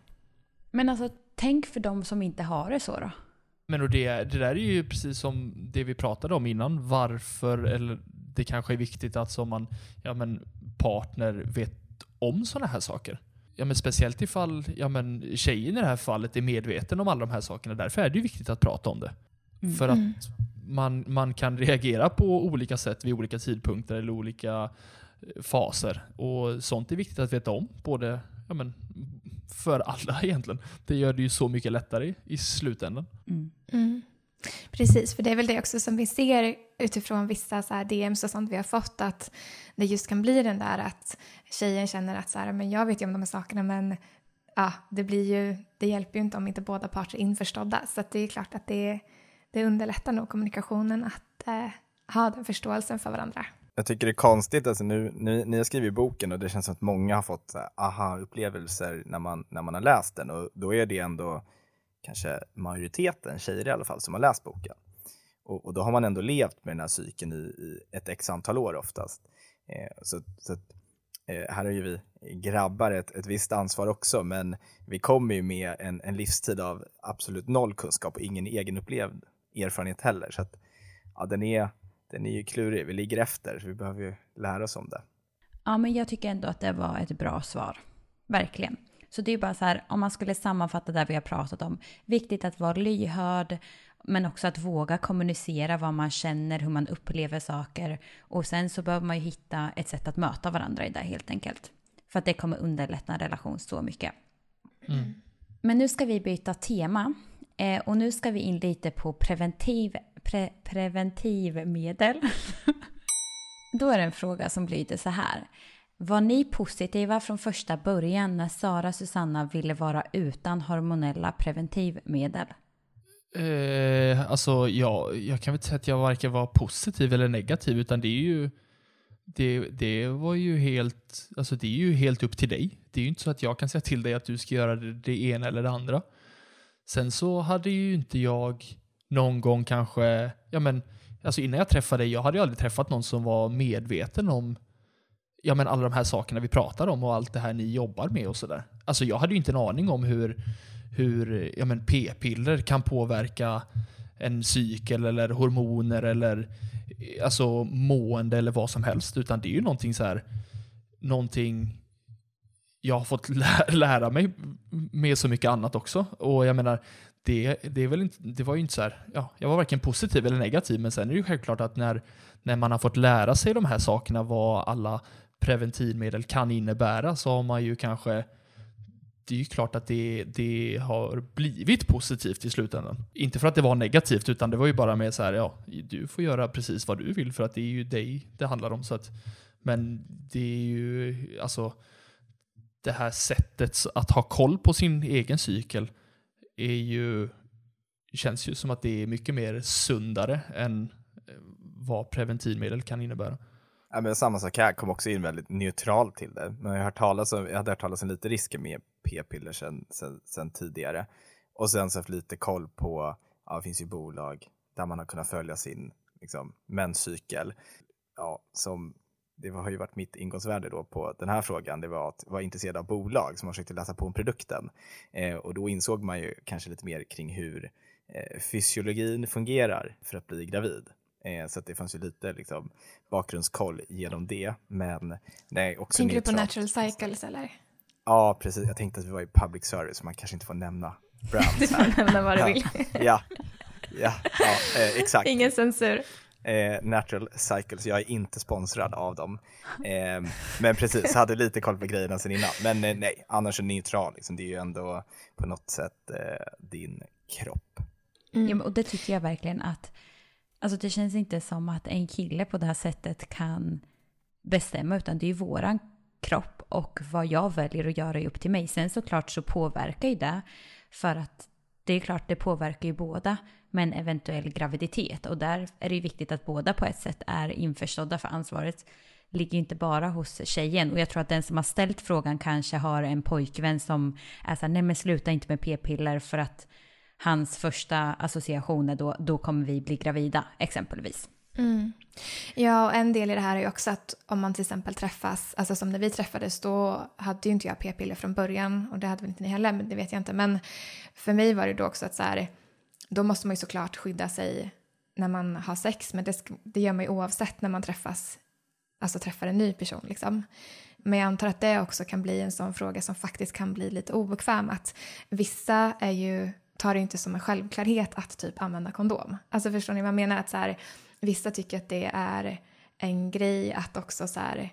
Men alltså tänk för de som inte har det så då. Men och det, det där är ju precis som det vi pratade om innan. Varför, eller det kanske är viktigt att som man, ja men partner vet om sådana här saker. Ja men speciellt ifall, ja men tjejen i det här fallet är medveten om alla de här sakerna. Därför är det ju viktigt att prata om det. Mm. För att Mm. man, man kan reagera på olika sätt vid olika tidpunkter eller olika eh, faser. Och sånt är viktigt att veta om. Både, ja men, för alla egentligen. Det gör det ju så mycket lättare i, slutändan. Mm. Mm. Precis, för det är väl det också som vi ser utifrån vissa så här DMs och sånt vi har fått att det just kan bli den där att tjejen känner att så här, men jag vet ju om de här sakerna men ja, det blir ju, det hjälper ju inte om inte båda parter är införstådda så att det är klart att det, det underlättar nog kommunikationen att eh, ha den förståelsen för varandra. Jag tycker det är konstigt, alltså nu, ni, ni har skrivit boken och det känns som att många har fått aha-upplevelser när man, när man har läst den och då är det ändå kanske majoriteten, tjejer i alla fall, som har läst boken. Och, och då har man ändå levt med den här cykeln i, i ett x antal år oftast. Eh, så så att, eh, här har ju vi grabbar ett, ett visst ansvar också, men vi kommer ju med en, en livstid av absolut noll kunskap och ingen egenupplevd erfarenhet heller. Så att, ja, den är, den är ju klurig. Vi ligger efter, så vi behöver ju lära oss om det. Ja, men jag tycker ändå att det var ett bra svar. Verkligen. Så det är bara så här, om man skulle sammanfatta det vi har pratat om. Viktigt att vara lyhörd, men också att våga kommunicera vad man känner, hur man upplever saker. Och sen så behöver man ju hitta ett sätt att möta varandra i det helt enkelt. För att det kommer underlätta en relation så mycket. Men nu ska vi byta tema. Eh, och nu ska vi in lite på preventiv, pre, preventivmedel. Då är det en fråga som lyder så här. Var ni positiva från första början när Sara Susanna ville vara utan hormonella preventivmedel? Eh, alltså, ja, jag kan väl inte säga att jag varken var positiv eller negativ, utan det är ju det, det var ju helt, alltså det är ju helt upp till dig. Det är ju inte så att jag kan säga till dig att du ska göra det, det ena eller det andra. Sen så hade ju inte jag någon gång kanske, ja men, alltså innan jag träffade dig, jag hade ju aldrig träffat någon som var medveten om ja men alla de här sakerna vi pratar om och allt det här ni jobbar med och sådär. Alltså jag hade ju inte en aning om hur, hur ja men p-piller kan påverka en cykel eller hormoner eller alltså mående eller vad som helst. Utan det är ju någonting så här, någonting jag har fått lära mig med så mycket annat också. Och jag menar, det, det, är väl inte, det var ju inte så här, ja, jag var varken positiv eller negativ, men sen är det ju självklart att när, när man har fått lära sig de här sakerna, vad alla preventivmedel kan innebära, så har man ju kanske det är ju klart att det, det har blivit positivt i slutändan. Inte för att det var negativt, utan det var ju bara med så här, ja, du får göra precis vad du vill för att det är ju dig det handlar om. Så att, men det är ju, alltså, det här sättet att ha koll på sin egen cykel är ju, känns ju som att det är mycket mer sundare än eh, vad preventivmedel kan innebära. Ja, men samma sak här, kom också in väldigt neutral till det. Men jag, har hört talas om, jag hade hört talas om lite risker med p-piller sen, sen, sen tidigare. Och sen så haft lite koll på, ja, det finns ju bolag där man har kunnat följa sin liksom, menscykel. Ja, som, det har ju varit mitt ingångsvärde då på den här frågan, det var att vara intresserad av bolag som har försökt läsa på om produkten. Eh, och då insåg man ju kanske lite mer kring hur eh, fysiologin fungerar för att bli gravid. Eh, så det fanns ju lite liksom, bakgrundskoll genom det. Men nej, också Tänker du på natural cycles eller? Ja, precis. Jag tänkte att vi var i public service, så man kanske inte får nämna Du brands får här. nämna vad du vill. Ja, ja, ja eh, exakt. Ingen censur. Eh, Natural Cycles, jag är inte sponsrad av dem. Eh, men precis, hade lite koll på grejerna sen innan. Men eh, nej, annars är neutral. Liksom. Det är ju ändå på något sätt eh, din kropp. Mm. Ja, och det tycker jag verkligen att, alltså det känns inte som att en kille på det här sättet kan bestämma, utan det är ju våran kropp och vad jag väljer att göra är upp till mig. Sen såklart så påverkar ju det, för att det är klart det påverkar ju båda med en eventuell graviditet och där är det ju viktigt att båda på ett sätt är införstådda för ansvaret ligger ju inte bara hos tjejen och jag tror att den som har ställt frågan kanske har en pojkvän som är såhär nej men sluta inte med p-piller för att hans första association är då, då kommer vi bli gravida, exempelvis. Mm. Ja, och en del i det här är ju också att om man till exempel träffas, alltså som när vi träffades då hade ju inte jag p-piller från början och det hade väl inte ni heller, men det vet jag inte. Men för mig var det då också att så här, då måste man ju såklart skydda sig när man har sex, men det, det gör man ju oavsett när man träffas, alltså träffar en ny person liksom. Men jag antar att det också kan bli en sån fråga som faktiskt kan bli lite obekväm, att vissa är ju, tar det inte som en självklarhet att typ använda kondom. Alltså förstår ni vad jag menar? Att så här, vissa tycker att det är en grej att också så här,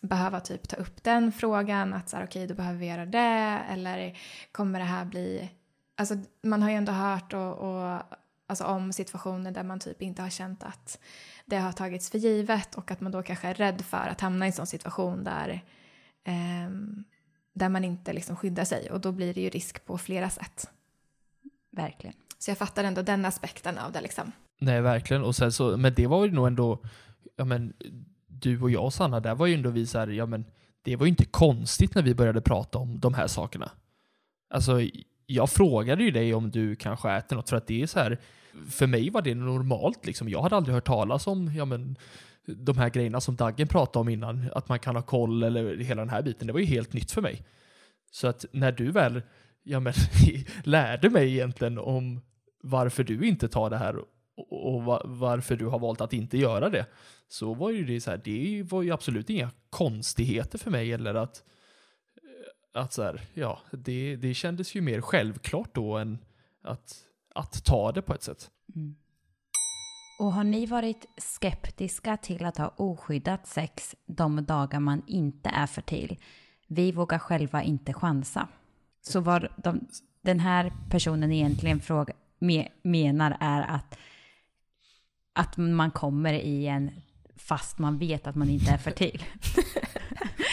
behöva typ ta upp den frågan, att så här, okej, okay, då behöver vi göra det, eller kommer det här bli... Alltså man har ju ändå hört och, och alltså om situationer där man typ inte har känt att det har tagits för givet och att man då kanske är rädd för att hamna i en sån situation där, eh, där man inte liksom skyddar sig och då blir det ju risk på flera sätt. Verkligen. Så jag fattar ändå den aspekten av det liksom. Nej, verkligen. Och sen så, men det var ju nog ändå, ja men du och jag Sanna, där var ju ändå vi så här, ja men det var ju inte konstigt när vi började prata om de här sakerna. Alltså, jag frågade ju dig om du kanske äter något för att det är så här, för mig var det normalt liksom. Jag hade aldrig hört talas om, ja men, de här grejerna som Daggen pratade om innan, att man kan ha koll eller hela den här biten. Det var ju helt nytt för mig. Så att när du väl, ja men, lärde mig egentligen om varför du inte tar det här och varför du har valt att inte göra det, så var ju det så här, det var ju absolut inga konstigheter för mig eller att att så här, ja, det, det kändes ju mer självklart då än att, att ta det på ett sätt. Mm. Och har ni varit skeptiska till att ha oskyddat sex de dagar man inte är fertil? Vi vågar själva inte chansa. Så vad de, den här personen egentligen fråga, me, menar är att, att man kommer i en fast man vet att man inte är fertil.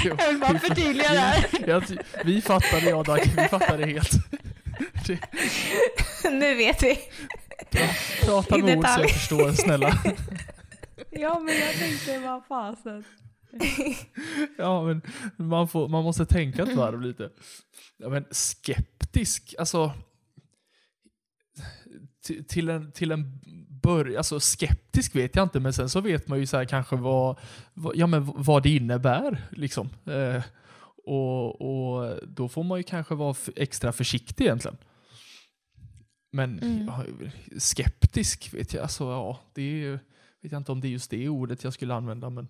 Jag vill bara förtydliga det här. Vi fattade, jag Dag, vi fattade helt. Nu vet vi. Prata med ord så jag förstår, snälla. Ja, men jag tänkte, vad fasen. Ja, men man, får, man måste tänka ett varv lite. Ja, men skeptisk, alltså till en, till en början, alltså skeptisk vet jag inte, men sen så vet man ju så kanske vad, vad, ja, men vad det innebär. Liksom. Eh, och, och då får man ju kanske vara extra försiktig egentligen. Men mm. ja, skeptisk vet jag, alltså ja, det är, vet jag inte om det är just det ordet jag skulle använda, men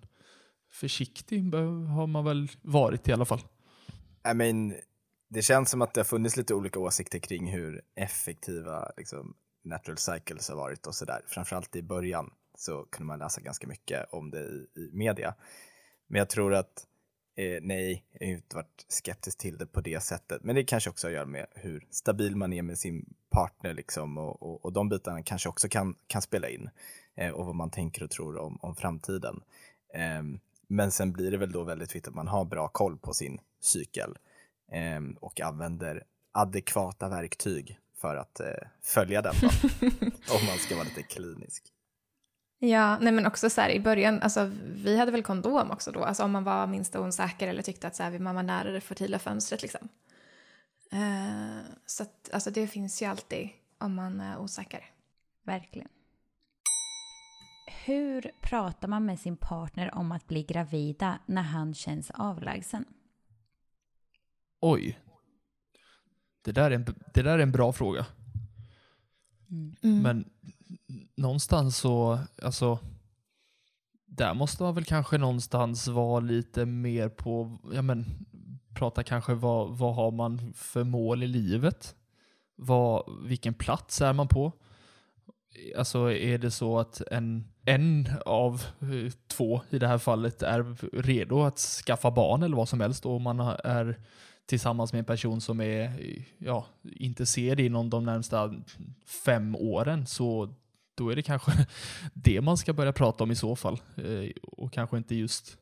försiktig har man väl varit i alla fall. I mean, det känns som att det har funnits lite olika åsikter kring hur effektiva liksom, natural cycles har varit och sådär. Framförallt i början så kunde man läsa ganska mycket om det i, i media. Men jag tror att eh, nej, jag har inte varit skeptisk till det på det sättet. Men det kanske också har att göra med hur stabil man är med sin partner liksom och, och, och de bitarna kanske också kan, kan spela in eh, och vad man tänker och tror om, om framtiden. Eh, men sen blir det väl då väldigt viktigt att man har bra koll på sin cykel ehm, och använder adekvata verktyg för att eh, följa den då, om man ska vara lite klinisk. Ja, nej men också så här i början, alltså vi hade väl kondom också då, alltså om man var minst osäker eller tyckte att så här, man var nära det fertila fönstret liksom. Uh, så att, alltså det finns ju alltid om man är osäker. Verkligen. Hur pratar man med sin partner om att bli gravida när han känns avlägsen? Oj, det där är en, det där är en bra fråga. Mm. Men någonstans så, alltså, där måste man väl kanske någonstans vara lite mer på, ja men, prata kanske vad, vad har man för mål i livet? Vad, vilken plats är man på? Alltså är det så att en, en av två i det här fallet är redo att skaffa barn eller vad som helst och man är tillsammans med en person som är, ja, inte ser det inom de närmsta fem åren så då är det kanske det man ska börja prata om i så fall. Eh, och kanske inte just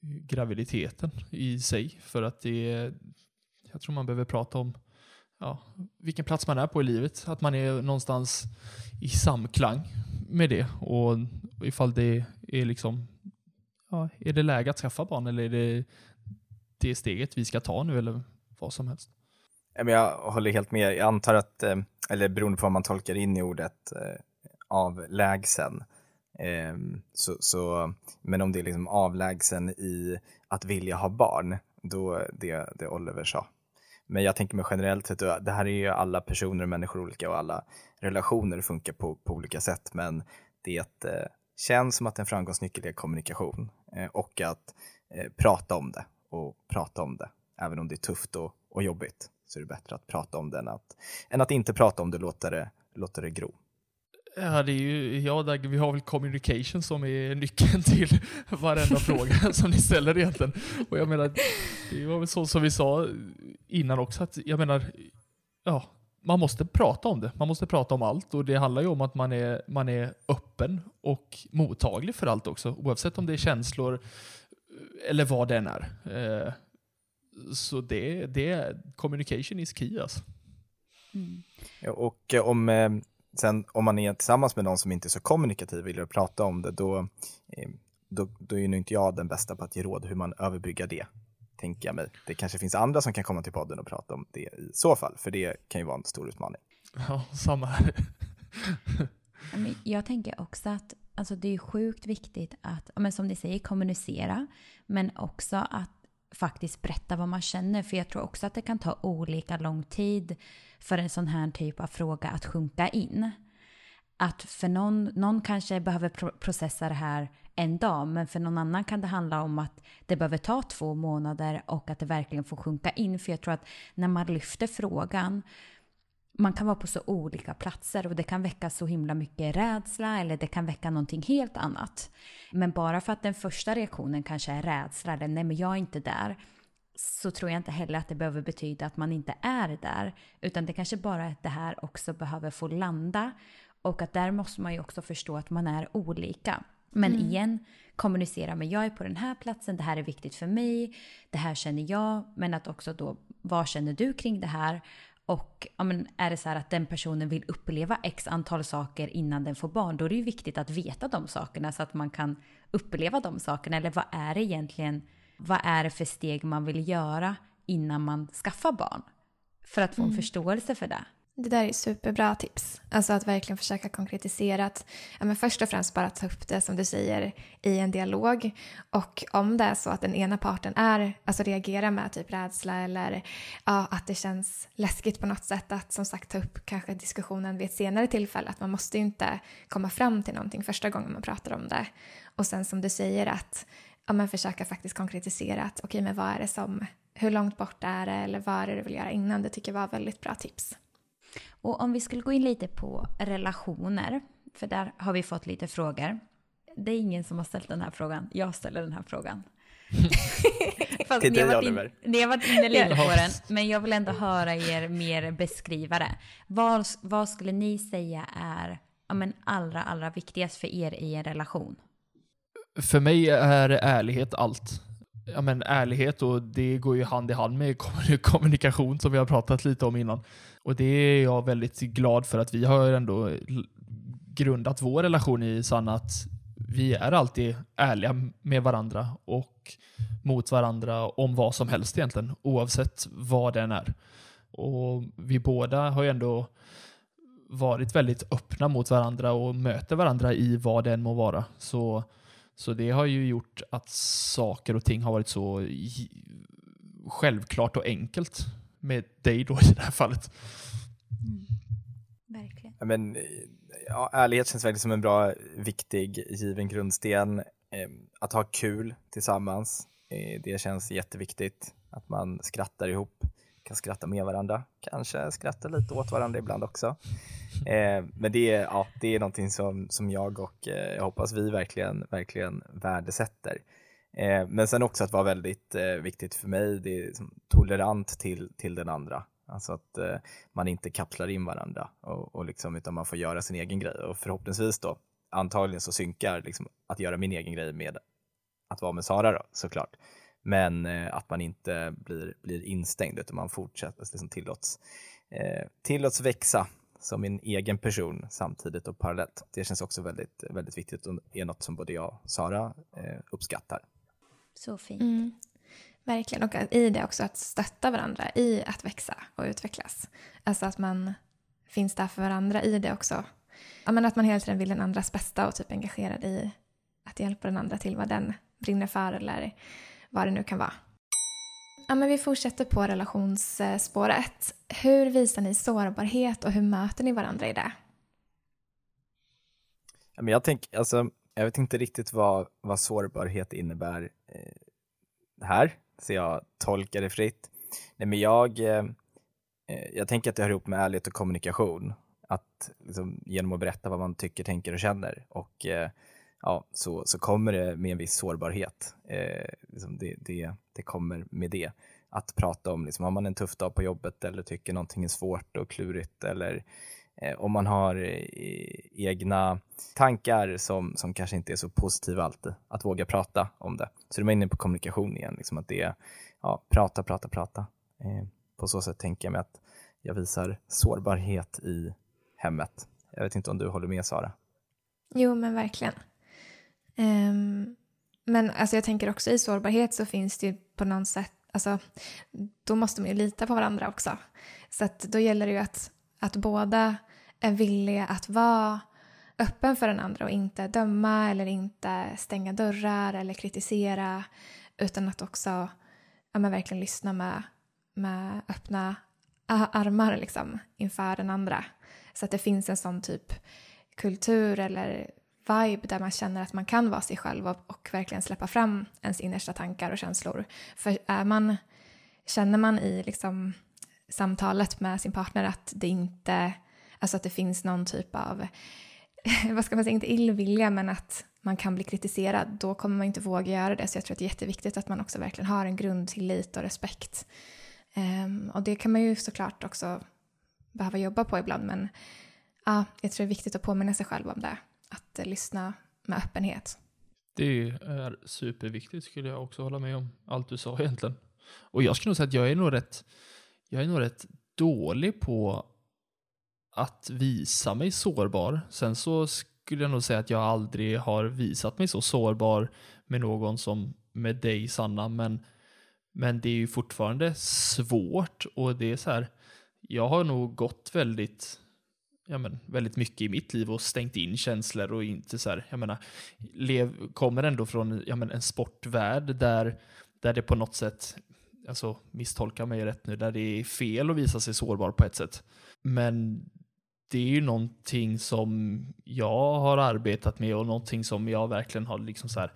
graviditeten i sig. För att det är, jag tror man behöver prata om ja, vilken plats man är på i livet. Att man är någonstans i samklang med det. Och ifall det är liksom, ja, är det läge att skaffa barn eller är det det steget vi ska ta nu eller vad som helst. Jag håller helt med. Jag antar att eh, eller beroende på vad man tolkar in i ordet eh, avlägsen. Ehm, så, så, men om det är liksom avlägsen i att vilja ha barn, då det, det Oliver sa. Men jag tänker mig generellt sett, det här är ju alla personer och människor olika och alla relationer funkar på, på olika sätt, men det eh, känns som att en framgångsnyckel är kommunikation och att prata om det och prata om det, även om det är tufft och, och jobbigt så är det bättre att prata om det än att, än att inte prata om det, låta det, låta det gro. Ja, det är ju, ja, där, vi har väl communication som är nyckeln till varenda fråga som ni ställer egentligen. Och jag menar, det var väl så som vi sa innan också, att jag menar, ja, man måste prata om det. Man måste prata om allt och det handlar ju om att man är, man är öppen och mottaglig för allt också, oavsett om det är känslor eller vad det än är. Eh, så det, det, communication is key alltså. Mm. Och om, eh, sen, om man är tillsammans med någon som inte är så kommunikativ och vill prata om det, då, eh, då, då är nog inte jag den bästa på att ge råd hur man överbryggar det, tänker jag mig. Det kanske finns andra som kan komma till podden och prata om det i så fall, för det kan ju vara en stor utmaning. Ja, samma här. jag tänker också att alltså det är sjukt viktigt att, men som ni säger, kommunicera, men också att faktiskt berätta vad man känner. För jag tror också att det kan ta olika lång tid för en sån här typ av fråga att sjunka in. Att för någon, någon kanske behöver processa det här en dag, men för någon annan kan det handla om att det behöver ta två månader och att det verkligen får sjunka in. För jag tror att när man lyfter frågan man kan vara på så olika platser och det kan väcka så himla mycket rädsla eller det kan väcka någonting helt annat. Men bara för att den första reaktionen kanske är rädsla eller nej men jag är inte där så tror jag inte heller att det behöver betyda att man inte är där. Utan det kanske bara är att det här också behöver få landa. Och att där måste man ju också förstå att man är olika. Men mm. igen, kommunicera med jag är på den här platsen, det här är viktigt för mig, det här känner jag. Men att också då, vad känner du kring det här? Och ja, men är det så här att den personen vill uppleva x antal saker innan den får barn, då är det ju viktigt att veta de sakerna så att man kan uppleva de sakerna. Eller vad är det egentligen, vad är det för steg man vill göra innan man skaffar barn? För att få en mm. förståelse för det. Det där är superbra tips. Alltså att verkligen försöka konkretisera att ja, men först och främst bara ta upp det som du säger i en dialog. Och om det är så att den ena parten är, alltså reagerar med typ rädsla eller ja, att det känns läskigt på något sätt att som sagt ta upp kanske diskussionen vid ett senare tillfälle. Att man måste ju inte komma fram till någonting första gången man pratar om det. Och sen som du säger att ja, men försöka faktiskt konkretisera att okej okay, men vad är det som, hur långt bort är det eller vad är det du vill göra innan? Det tycker jag var väldigt bra tips. Och om vi skulle gå in lite på relationer, för där har vi fått lite frågor. Det är ingen som har ställt den här frågan, jag ställer den här frågan. Fast Till dig Oliver. Ni har varit inne lite på den, men jag vill ändå höra er mer beskriva det. Vad, vad skulle ni säga är ja, men allra, allra viktigast för er i en relation? För mig är ärlighet allt ja, men ärlighet och det går ju hand i hand med kommunikation som vi har pratat lite om innan. Och det är jag väldigt glad för att vi har ändå grundat vår relation i Sanna att vi är alltid ärliga med varandra och mot varandra om vad som helst egentligen, oavsett vad den är. Och vi båda har ju ändå varit väldigt öppna mot varandra och möter varandra i vad det än må vara. Så så det har ju gjort att saker och ting har varit så självklart och enkelt med dig då i det här fallet. Mm. Verkligen. Men, ja, ärlighet känns verkligen som en bra, viktig, given grundsten. Eh, att ha kul tillsammans, eh, det känns jätteviktigt. Att man skrattar ihop, kan skratta med varandra, kanske skratta lite åt varandra ibland också. Eh, men det är, ja, det är någonting som, som jag och eh, jag hoppas vi verkligen, verkligen värdesätter. Eh, men sen också att vara väldigt eh, viktigt för mig, det är liksom tolerant till, till den andra. Alltså att eh, man inte kapslar in varandra och, och liksom, utan man får göra sin egen grej och förhoppningsvis då antagligen så synkar liksom, att göra min egen grej med att vara med Sara då, såklart. Men eh, att man inte blir, blir instängd utan man fortsätter, liksom tillåts, eh, tillåts växa som en egen person samtidigt och parallellt. Det känns också väldigt, väldigt viktigt och är något som både jag och Sara eh, uppskattar. Så fint. Mm. Verkligen, och i det också att stötta varandra i att växa och utvecklas. Alltså att man finns där för varandra i det också. Ja, men att man hela tiden vill den andras bästa och typ engagerad i att hjälpa den andra till vad den brinner för eller vad det nu kan vara. Ja, men vi fortsätter på relationsspåret. Hur visar ni sårbarhet och hur möter ni varandra i det? Ja, men jag, tänk, alltså, jag vet inte riktigt vad, vad sårbarhet innebär eh, här, så jag tolkar det fritt. Nej, men jag, eh, eh, jag tänker att det hör ihop med ärlighet och kommunikation. Att liksom, genom att berätta vad man tycker, tänker och känner och eh, ja, så, så kommer det med en viss sårbarhet. Eh, liksom det, det, det kommer med det. Att prata om, liksom, har man en tuff dag på jobbet eller tycker någonting är svårt och klurigt eller och om man har eh, e-, egna tankar som, som kanske inte är så positiva alltid, att våga prata om det. Så då är man inne på kommunikation igen, liksom att det är ja, prata, prata, prata. Eh, på så sätt tänker jag mig att jag visar sårbarhet i hemmet. Jag vet inte om du håller med Sara? Jo, men verkligen. Um, men alltså jag tänker också i sårbarhet så finns det ju på något sätt, alltså då måste man ju lita på varandra också. Så att då gäller det ju att, att båda är villiga att vara öppen för den andra och inte döma eller inte stänga dörrar eller kritisera utan att också ja, men verkligen lyssna med, med öppna armar liksom, inför den andra. Så att det finns en sån typ kultur eller vibe där man känner att man kan vara sig själv och, och, verkligen släppa fram ens innersta tankar och känslor. För är man, känner man i liksom samtalet med sin partner att det inte, alltså att det finns någon typ av, vad ska man säga, inte illvilja men att man kan bli kritiserad, då kommer man inte våga göra det. Så jag tror att det är jätteviktigt att man också verkligen har en grundtillit och respekt. Um, och det kan man ju såklart också behöva jobba på ibland men ja, jag tror det är viktigt att påminna sig själv om det att uh, lyssna med öppenhet. Det är superviktigt skulle jag också hålla med om. Allt du sa egentligen. Och jag skulle nog säga att jag är nog rätt, jag är nog rätt dålig på att visa mig sårbar. Sen så skulle jag nog säga att jag aldrig har visat mig så sårbar med någon som med dig Sanna, men, men det är ju fortfarande svårt och det är så här, jag har nog gått väldigt ja, men, väldigt mycket i mitt liv och stängt in känslor och inte så här, jag menar, lev, kommer ändå från ja, men, en sportvärld där, där det på något sätt, alltså misstolka mig rätt nu, där det är fel att visa sig sårbar på ett sätt. Men det är ju någonting som jag har arbetat med och någonting som jag verkligen har liksom så här,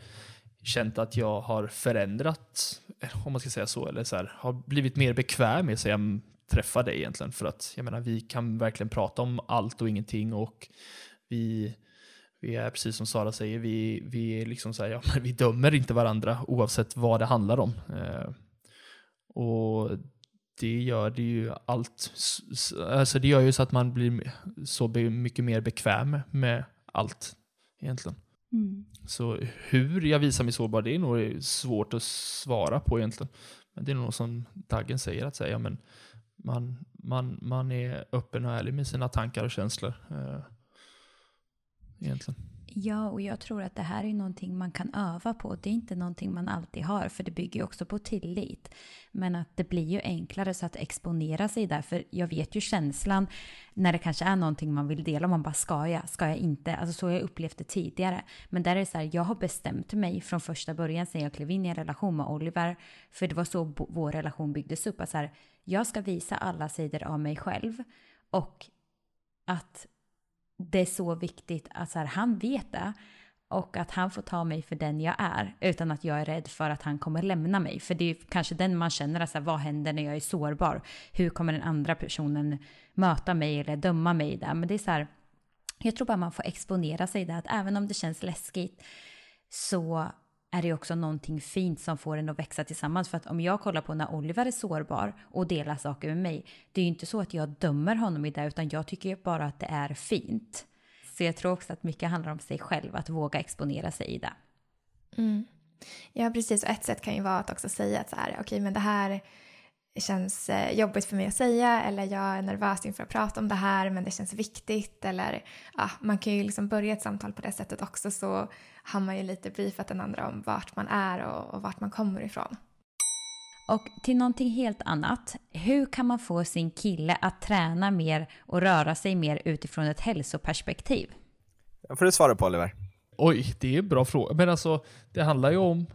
känt att jag har förändrat, om man ska säga så, eller så här, har blivit mer bekväm med, så träffa dig egentligen. För att jag menar, vi kan verkligen prata om allt och ingenting och vi, vi är precis som Sara säger, vi, vi, är liksom så här, ja, vi dömer inte varandra oavsett vad det handlar om. Eh, och det gör det ju allt, alltså det gör ju så att man blir så mycket mer bekväm med allt egentligen. Mm. Så hur jag visar mig sårbar, det är nog svårt att svara på egentligen. Men det är nog som Daggen säger, att säga, men man, man, man är öppen och ärlig med sina tankar och känslor. Eh, egentligen. Ja, och jag tror att det här är någonting man kan öva på. Det är inte någonting man alltid har, för det bygger ju också på tillit. Men att det blir ju enklare så att exponera sig där, för jag vet ju känslan när det kanske är någonting man vill dela, man bara ska jag, ska jag inte? Alltså så har jag upplevt det tidigare. Men där är det så här, jag har bestämt mig från första början sen jag klev in i en relation med Oliver, för det var så vår relation byggdes upp, att så här, jag ska visa alla sidor av mig själv och att det är så viktigt att så här, han vet det och att han får ta mig för den jag är utan att jag är rädd för att han kommer lämna mig. För det är kanske den man känner, alltså, vad händer när jag är sårbar? Hur kommer den andra personen möta mig eller döma mig där? Men det är så här, jag tror bara man får exponera sig där, att även om det känns läskigt så är det också någonting fint som får en att växa tillsammans. För att om jag kollar på när Oliver är sårbar och delar saker med mig, det är ju inte så att jag dömer honom i det, utan jag tycker bara att det är fint. Så jag tror också att mycket handlar om sig själv, att våga exponera sig i det. Mm. Ja, precis. Och ett sätt kan ju vara att också säga att så här, okej, okay, men det här känns eh, jobbigt för mig att säga eller jag är nervös inför att prata om det här men det känns viktigt eller ja, man kan ju liksom börja ett samtal på det sättet också så har man ju lite briefat den andra om vart man är och, och vart man kommer ifrån. Och till någonting helt annat. Hur kan man få sin kille att träna mer och röra sig mer utifrån ett hälsoperspektiv? Det får du svara på Oliver. Oj, det är en bra fråga. Men alltså, det handlar ju om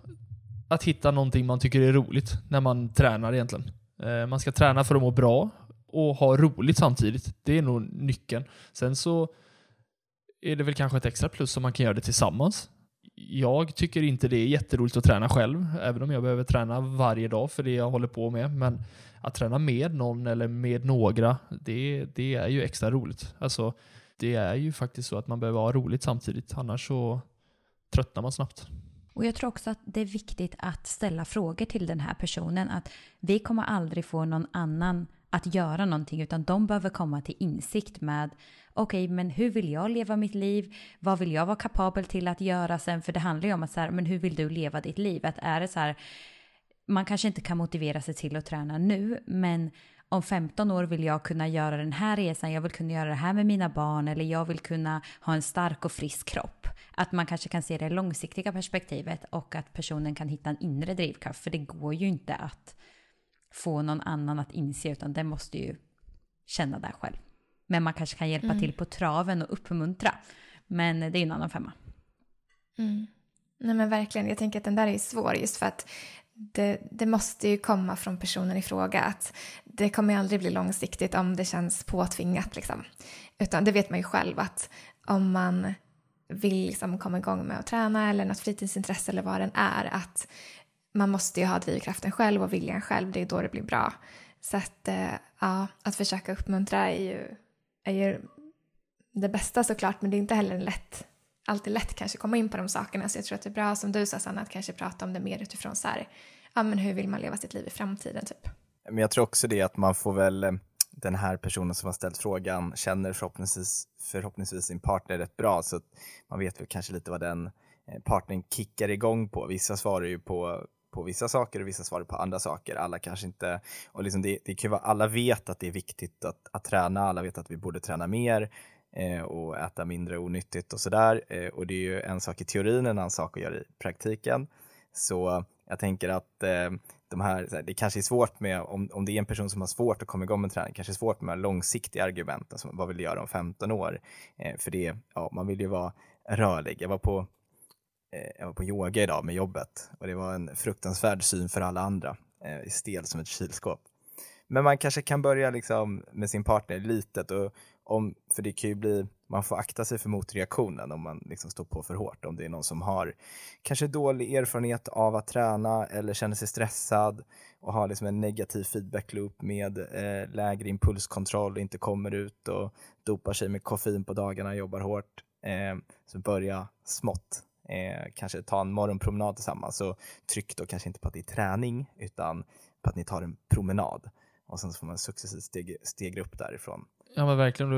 att hitta någonting man tycker är roligt när man tränar egentligen. Eh, man ska träna för att må bra och ha roligt samtidigt. Det är nog nyckeln. Sen så är det väl kanske ett extra plus om man kan göra det tillsammans. Jag tycker inte det är jätteroligt att träna själv, även om jag behöver träna varje dag för det jag håller på med. Men att träna med någon eller med några, det, det är ju extra roligt. Alltså, det är ju faktiskt så att man behöver ha roligt samtidigt, annars så tröttnar man snabbt. Och jag tror också att det är viktigt att ställa frågor till den här personen. Att vi kommer aldrig få någon annan att göra någonting utan de behöver komma till insikt med okej, okay, men hur vill jag leva mitt liv? Vad vill jag vara kapabel till att göra sen? För det handlar ju om att så här, men hur vill du leva ditt liv? Att är det så här, man kanske inte kan motivera sig till att träna nu, men om 15 år vill jag kunna göra den här resan, jag vill kunna göra det här med mina barn eller jag vill kunna ha en stark och frisk kropp. Att man kanske kan se det långsiktiga perspektivet och att personen kan hitta en inre drivkraft. För det går ju inte att få någon annan att inse utan den måste ju känna det själv. Men man kanske kan hjälpa mm. till på traven och uppmuntra. Men det är en annan femma. Mm. Nej men verkligen, jag tänker att den där är svår just för att det, det, måste ju komma från personen i fråga. Att det kommer aldrig bli långsiktigt om det känns påtvingat. Liksom. Utan det vet man ju själv att om man vill liksom komma igång med att träna eller något fritidsintresse eller vad den är. Att man måste ju ha drivkraften själv och viljan själv. Det är då det blir bra. Så att, eh, ja, att försöka uppmuntra är ju, är ju det bästa såklart. Men det är inte heller lätt alltid lätt kanske komma in på de sakerna. Så jag tror att det är bra som du sa Sanna att kanske prata om det mer utifrån så här, ja men hur vill man leva sitt liv i framtiden typ. Men jag tror också det att man får väl, eh, den här personen som har ställt frågan känner förhoppningsvis, förhoppningsvis sin partner rätt bra så att man vet väl kanske lite vad den eh, partnern kickar igång på. Vissa svarar ju på på vissa saker och vissa svarar på andra saker. Alla kanske inte, och liksom det, det kan vara, alla vet att det är viktigt att, att träna, alla vet att vi borde träna mer, eh, och äta mindre onyttigt och sådär. Eh, och det är ju en sak i teorin, en annan sak att göra i praktiken. Så jag tänker att eh, de här, det kanske är svårt med, om, om det är en person som har svårt att komma igång med träning, kanske är svårt med de långsiktiga argumenten, som alltså, vad vill du göra om 15 år? Eh, för det, ja, man vill ju vara rörlig. Jag var på eh, jag var på yoga idag med jobbet och det var en fruktansvärd syn för alla andra, eh, stel som ett kylskåp. Men man kanske kan börja liksom med sin partner litet och om, för det kan ju bli, man får akta sig för motreaktionen om man liksom står på för hårt. Om det är någon som har kanske dålig erfarenhet av att träna eller känner sig stressad och har liksom en negativ feedback loop med eh, lägre impulskontroll, inte kommer ut och dopar sig med koffein på dagarna, jobbar hårt. Eh, så börja smått. Eh, kanske ta en morgonpromenad tillsammans. Så tryck då kanske inte på att det är träning utan på att ni tar en promenad. Och sen så får man successivt steg, stegra upp därifrån. Ja men verkligen,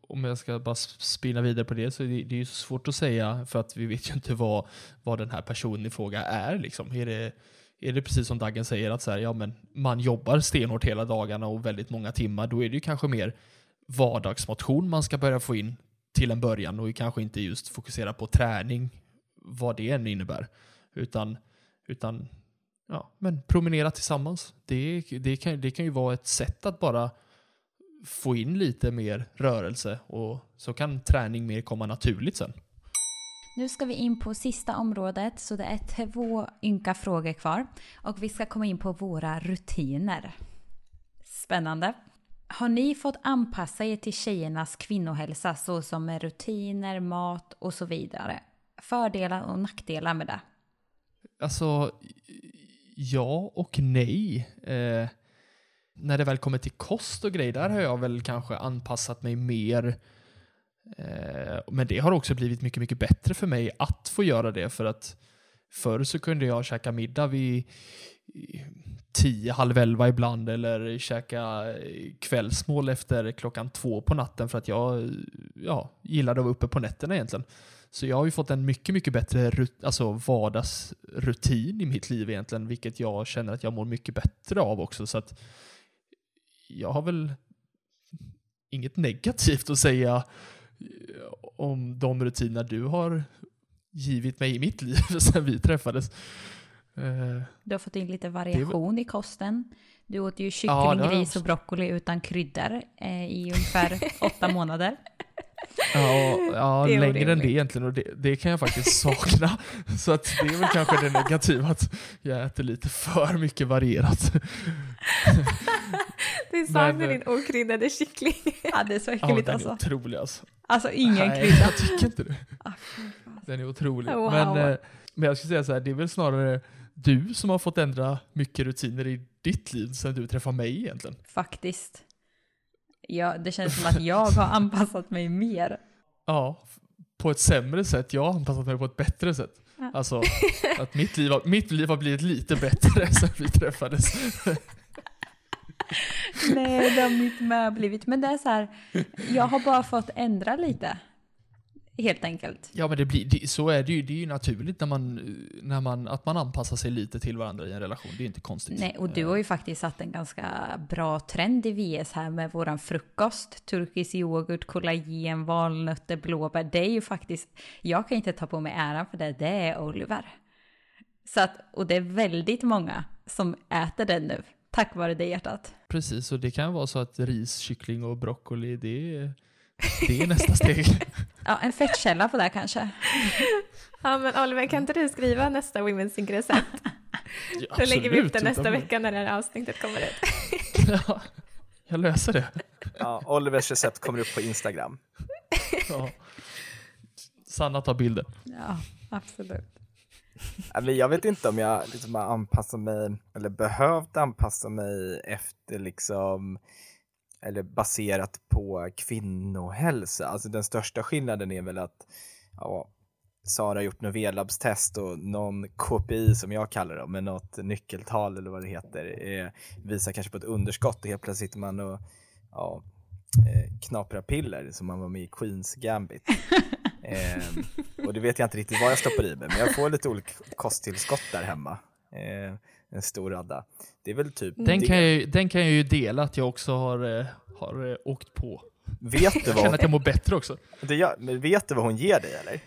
om jag ska bara spinna vidare på det så är det, det är ju svårt att säga för att vi vet ju inte vad, vad den här personen i fråga är. Liksom. Är, det, är det precis som Daggen säger att så här, ja, men man jobbar stenhårt hela dagarna och väldigt många timmar, då är det ju kanske mer vardagsmotion man ska börja få in till en början och kanske inte just fokusera på träning, vad det än innebär. Utan, utan ja, men promenera tillsammans. Det, det, kan, det kan ju vara ett sätt att bara få in lite mer rörelse och så kan träning mer komma naturligt sen. Nu ska vi in på sista området så det är två ynka frågor kvar och vi ska komma in på våra rutiner. Spännande. Har ni fått anpassa er till tjejernas kvinnohälsa så som med rutiner, mat och så vidare? Fördelar och nackdelar med det? Alltså, ja och nej. Eh, när det väl kommer till kost och grejer, där har jag väl kanske anpassat mig mer. Eh, men det har också blivit mycket, mycket bättre för mig att få göra det för att förr så kunde jag käka middag vid tio, halv elva ibland eller käka eh, kvällsmål efter klockan två på natten för att jag ja, gillade att vara uppe på nätterna egentligen. Så jag har ju fått en mycket, mycket bättre alltså vardagsrutin i mitt liv egentligen, vilket jag känner att jag mår mycket bättre av också. Så att jag har väl inget negativt att säga eh, om de rutiner du har givit mig i mitt liv sedan vi träffades. Eh, Du har fått in lite variation i kosten. Du åt ju kyckling, Ja, det har jag ris också. och broccoli utan kryddor eh, i ungefär åtta månader. Ja, ja längre än det orimligt. egentligen och det, det kan jag faktiskt sakna. Så att det är väl kanske det negativa att jag äter lite för mycket varierat. Du saknar din okryddade kyckling. Ja, det är så Ja, äckligt den är alltså. otrolig alltså. Alltså ingen Nej, krydda. jag tycker inte det. Ah. Den är otrolig. Wow. Men, eh, men jag skulle säga så här, det är väl snarare du som har fått ändra mycket rutiner i ditt liv sen du träffade mig egentligen. Faktiskt. Ja, det känns som att jag har anpassat mig mer. Ja, på ett sämre sätt. Jag har anpassat mig på ett bättre sätt. Ja. Alltså, att mitt liv, har, mitt liv har blivit lite bättre sen vi träffades. Nej, det har mitt med blivit. Men det är så här, jag har bara fått ändra lite. Helt enkelt. Ja men det blir, det, så är det ju. Det är ju naturligt när man, när man, att man anpassar sig lite till varandra i en relation. Det är inte konstigt. Nej, och du har ju faktiskt satt en ganska bra trend i VS här med våran frukost. Turkisk yoghurt, kollagen, valnötter, blåbär. Det är ju faktiskt, jag kan inte ta på mig äran för det, det är Oliver. Så att, och det är väldigt många som äter den nu, tack vare det hjärtat. Precis, och det kan vara så att ris, kyckling och broccoli, det är, det är nästa steg. Ja, en fettkälla på det här kanske. Ja men Oliver, kan inte du skriva nästa Women's Sync recept? Ja, Då lägger vi upp det nästa vecka när det här avsnittet kommer ut. Ja, jag löser det. Ja, Olivers recept kommer upp på Instagram. Ja. Sanna tar bilden. Ja, absolut. Men Jag vet inte om jag liksom har anpassat mig, eller behövt anpassa mig efter liksom, eller baserat på kvinnohälsa. Alltså den största skillnaden är väl att ja, Sara har gjort något V-labstest och någon KPI som jag kallar det, med något nyckeltal eller vad det heter, eh, visar kanske på ett underskott och helt plötsligt sitter man och ja, eh, knaprar piller som man var med i Queens Gambit. Ehm, och det vet jag inte riktigt vad jag stoppar i mig, men jag får lite olika kosttillskott där hemma. Ehm, en stor radda. Det är väl typ Den det. kan, jag, ju- den kan jag ju dela att jag också har, eh, har eh, åkt på. Vet du, Jag känner vad, att jag mår bättre också. det gör, men vet du vad hon ger dig eller?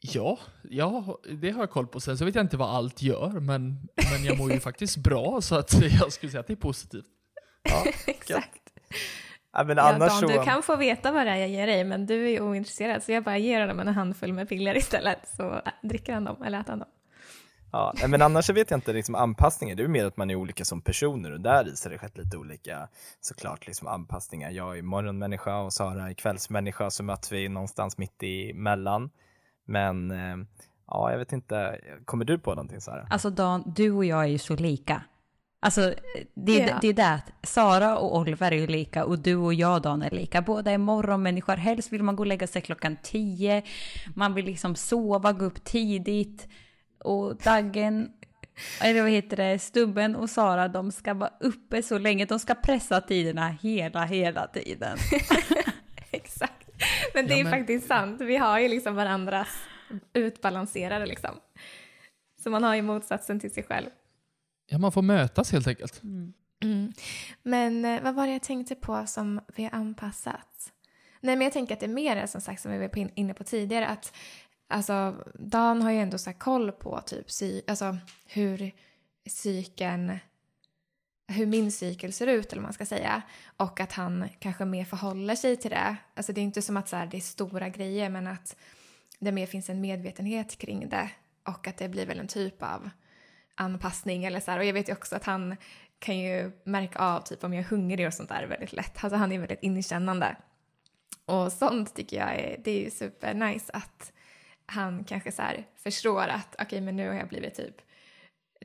Ja, ja, det har jag koll på. Sen så vet jag inte vad allt gör, men, men jag mår ju faktiskt bra så att jag skulle säga att det är positivt. Ja, Exakt. Ja, men Ja, annars Dan, så... du kan få veta vad det är jag ger dig, men du är ointresserad, så jag bara ger honom en handfull med piller istället, så dricker han dem, eller äter han dem. Ja, men annars vet jag inte liksom anpassningar. Det är mer att man är olika som personer och där i så har det skett lite olika såklart liksom anpassningar. Jag är morgonmänniska och Sara är kvällsmänniska så möts vi någonstans mitt emellan. Men eh, ja, jag vet inte. Kommer du på någonting Sara? Alltså Dan, du och jag är ju så lika. Alltså det, är Ja. det är det att Sara och Oliver är ju lika och du och jag Dan är lika. Båda är morgonmänniskor. Helst vill man gå och lägga sig klockan tio. Man vill liksom sova, gå upp tidigt. Och Daggen, eller vad heter det, Stubben och Sara, de ska vara uppe så länge. De ska pressa tiderna hela, hela tiden. Exakt. Men det Ja, är men- faktiskt sant, vi har ju liksom varandras utbalanserade liksom. Så man har ju motsatsen till sig själv. Ja, man får mötas helt enkelt. Mm. Men eh, vad var det jag tänkte på som vi har anpassat? Nej, men jag tänker att det är mer som sagt som vi var inne på tidigare att alltså Dan har ju ändå så här koll på typ psy, alltså hur cykeln hur min cykel ser ut eller vad man ska säga och att han kanske mer förhåller sig till det. Alltså det är inte som att så här, det är stora grejer men att det mer finns en medvetenhet kring det och att det blir väl en typ av anpassning eller så här. Och jag vet ju också att han kan ju märka av typ om jag är hungrig och sånt där väldigt lätt. Alltså han är väldigt inkännande. Och sånt tycker jag är, det är ju super nice att han kanske så här förstår att okej men nu har jag blivit typ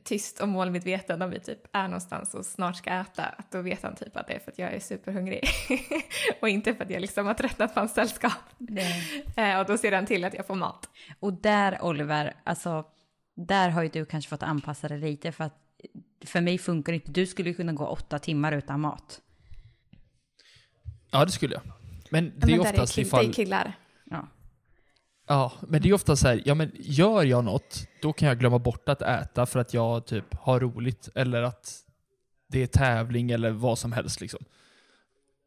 tyst och målmedveten om vi typ är någonstans och snart ska äta, att då vet han typ att det är för att jag är superhungrig och inte för att jag liksom har tröttnat på hans sällskap. Eh, och då ser han till att jag får mat. Och där Oliver, alltså där har ju du kanske fått anpassa dig lite för att för mig funkar det inte. Du skulle ju kunna gå åtta timmar utan mat. Ja, det skulle jag. Men Ja, det är men där oftast kill- ifall... Det är killar. Ja. Ja, men det är ofta så här, ja men gör jag något, då kan jag glömma bort att äta för att jag typ har roligt eller att det är tävling eller vad som helst liksom.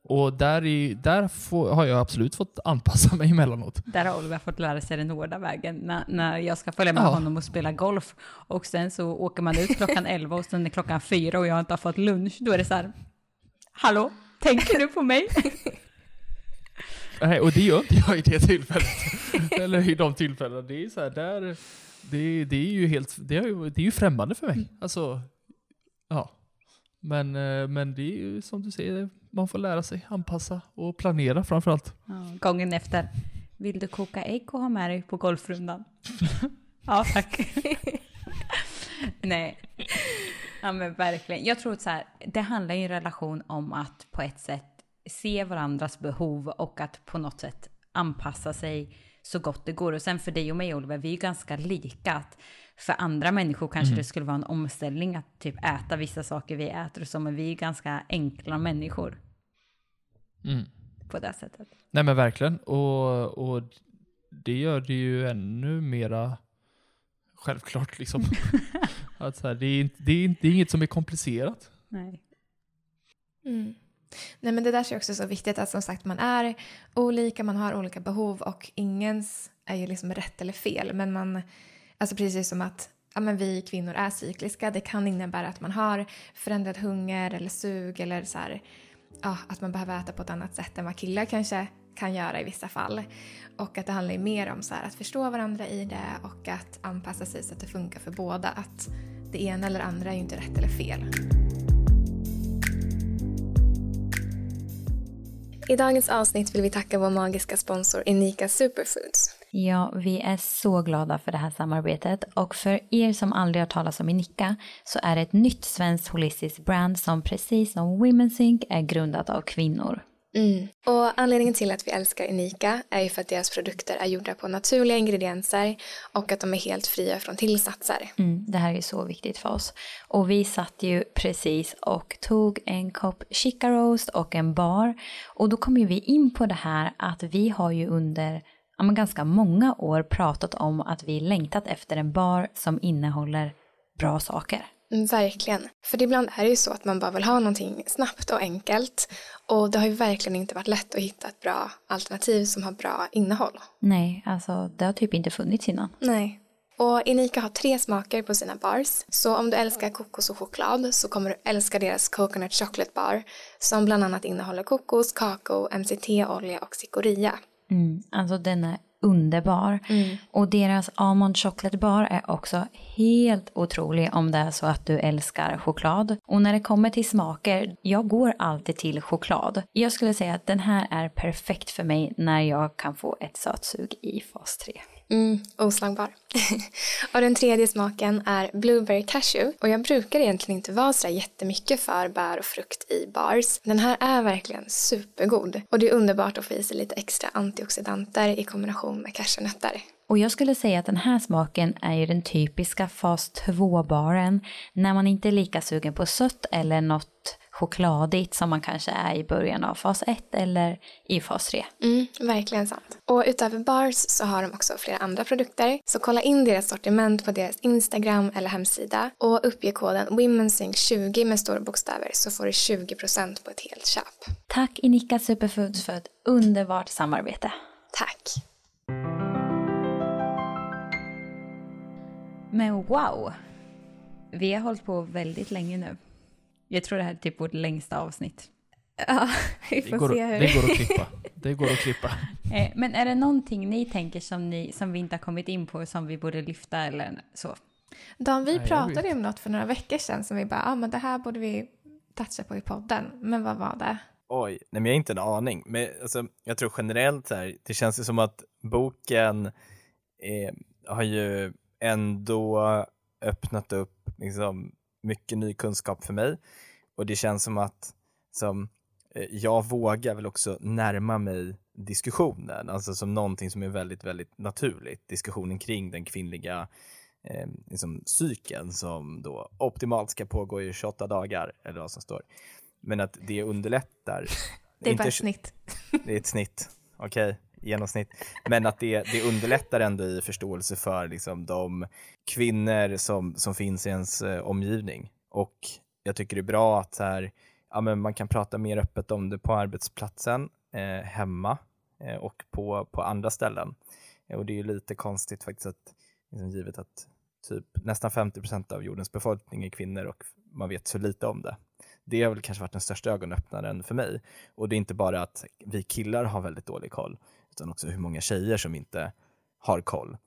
Och där, i, där får, har jag absolut fått anpassa mig emellanåt. Där har Oliver fått lära sig den hårda vägen när, när jag ska följa med Ja. honom och spela golf. Och sen så åker man ut klockan 11 och sen är klockan 4 och jag inte har fått lunch. Då är det så här, hallå, tänker du på mig? Nej, och det gör inte jag i det tillfället. Eller i de tillfällena. Det är så här, där, det, det är ju helt, det är ju, det är ju främmande för mig. Alltså, ja. Men, eh, men det är ju som du säger, man får lära sig anpassa och planera framförallt. Ja, gången efter, vill du koka ägg och ha med dig på golfrundan? ja, tack. Nej. Ja, men verkligen. Jag tror att så här, det handlar i en relation om att på ett sätt se varandras behov och att på något sätt anpassa sig så gott det går. Och sen för dig och mig Oliver, vi är ju ganska lika. Att för andra människor kanske det skulle vara en omställning att typ äta vissa saker vi äter och så, men vi är ganska enkla människor Mm. på det sättet. Nej men verkligen. Och, och det gör det ju ännu mera självklart liksom. att så här, det, är, inte- det, är, inte- det är inget som är komplicerat. Nej. Mm. Nej men det där är också så viktigt att som sagt man är olika, man har olika behov och ingens är ju liksom rätt eller fel. Men man, alltså precis som att ja, men vi kvinnor är cykliska, det kan innebära att man har förändrad hunger eller sug eller så här, ja, att man behöver äta på ett annat sätt än vad killar kanske kan göra i vissa fall. Och att det handlar mer om så här, att förstå varandra i det och att anpassa sig så att det funkar för båda. Att det ena eller andra är ju inte rätt eller fel. I dagens avsnitt vill vi tacka vår magiska sponsor Enika Superfoods. Ja, vi är så glada för det här samarbetet och för er som aldrig har talat om Inika så är det ett nytt svenskt holistiskt brand som precis som Women's Inc är grundat av kvinnor. Mm. Och anledningen till att vi älskar Unika är ju för att deras produkter är gjorda på naturliga ingredienser och att de är helt fria från tillsatser. Mm, det här är så viktigt för oss. Och vi satt ju precis och tog en kopp chica roast och en bar. Och då kom ju vi in på det här att vi har ju under men ganska många år pratat om att vi längtat efter en bar som innehåller bra saker. Verkligen. För ibland är det ju så att man bara vill ha någonting snabbt och enkelt. Och det har ju verkligen inte varit lätt att hitta ett bra alternativ som har bra innehåll. Nej, alltså det har typ inte funnits innan. Nej. Och Inika har tre smaker på sina bars. Så om du älskar kokos och choklad så kommer du älska deras Coconut Chocolate Bar som bland annat innehåller kokos, kakao, MCT-olja och cikoria. Mm, alltså den är underbar. Och deras almond chocolate bar är också helt otrolig om det är så att du älskar choklad. Och när det kommer till smaker, jag går alltid till choklad. Jag skulle säga att den här är perfekt för mig när jag kan få ett sötsug i fas 3. Mm, oslagbar. och den tredje smaken är Blueberry Cashew. Och jag brukar egentligen inte vara sådär jättemycket för bär och frukt i bars. Den här är verkligen supergod. Och det är underbart att få i sig lite extra antioxidanter i kombination med cashewnötter. Och jag skulle säga att den här smaken är ju den typiska fas 2-baren när man inte är lika sugen på sött eller något chokladigt som man kanske är i början av fas 1 eller i fas 3. Mm, verkligen sant. Och utöver bars så har de också flera andra produkter. Så kolla in deras sortiment på deras Instagram eller hemsida och uppge koden WomenSync20 med stora bokstäver så får du 20% på ett helt köp. Tack Inika Superfoods för ett underbart samarbete. Tack! Men wow! Vi har hållit på väldigt länge nu. Jag tror det här är typ vårt längsta avsnitt. Ja, vi Det får går, se hur det går att klippa. Det går att klippa. Eh, men är det någonting ni tänker som, ni, som vi inte har kommit in på som vi borde lyfta eller så? Dan, vi Nej, pratade om något för några veckor sedan som vi bara, ja ah, men det här borde vi toucha på i podden. Men vad var det? Oj, nej men jag har inte en aning. Men alltså, jag tror generellt så här, det känns ju som att boken eh, har ju ändå öppnat upp liksom, mycket ny kunskap för mig. Och det känns som att som, eh, jag vågar väl också närma mig diskussionen, alltså som någonting som är väldigt, väldigt naturligt. Diskussionen kring den kvinnliga eh, liksom, cykeln som då optimalt ska pågå i 28 dagar, eller vad som står. Men att det underlättar. Det är Inte bara ett snitt. det är ett snitt, okej, genomsnitt. Men att det, det underlättar ändå i förståelse för liksom, de kvinnor som, som finns i ens eh, omgivning. Och jag tycker det är bra att så här, ja, men man kan prata mer öppet om det på arbetsplatsen, eh, hemma eh, och på, på andra ställen. Eh, och det är ju lite konstigt faktiskt att, liksom, givet att typ nästan 50 procent av jordens befolkning är kvinnor och man vet så lite om det. Det har väl kanske varit den största ögonöppnaren för mig. Och det är inte bara att vi killar har väldigt dålig koll, utan också hur många tjejer som inte har koll.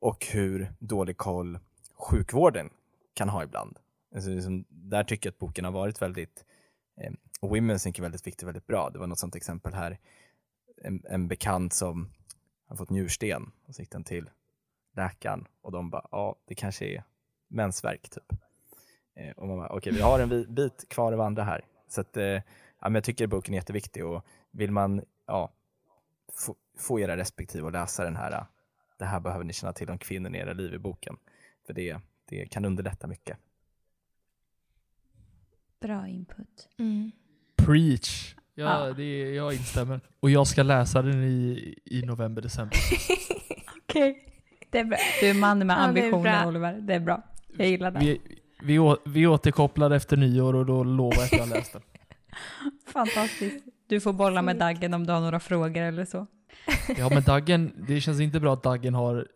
Och hur dålig koll sjukvården kan ha ibland. Alltså, liksom, där tycker jag att boken har varit väldigt, eh, Women's Think är väldigt viktig, väldigt bra. Det var något sånt exempel här, en, en bekant som har fått njursten och så gick den till läkaren och de bara, ja det kanske är mensvärk typ. Eh, och man bara, okej okay, vi har en bit kvar att vandra här. Så att, eh, ja, men jag tycker boken är jätteviktig och vill man ja, få, få era respektive att läsa den här, det här behöver ni känna till om kvinnor i era liv i boken. För det, det kan underlätta mycket. Bra input. Mm. Preach! Ja, Ja. Det, jag instämmer. Och jag ska läsa den i, i november, december. Okej. Det är bra. Du är man med Ja, det är ambitioner bra. Oliver. Det är bra. Jag gillar det. Vi, vi, vi återkopplar efter nyår och då lovar jag att jag läst den. Fantastiskt. Du får bolla med Daggen om du har några frågor eller så. Ja men Daggen, det känns inte bra att Daggen har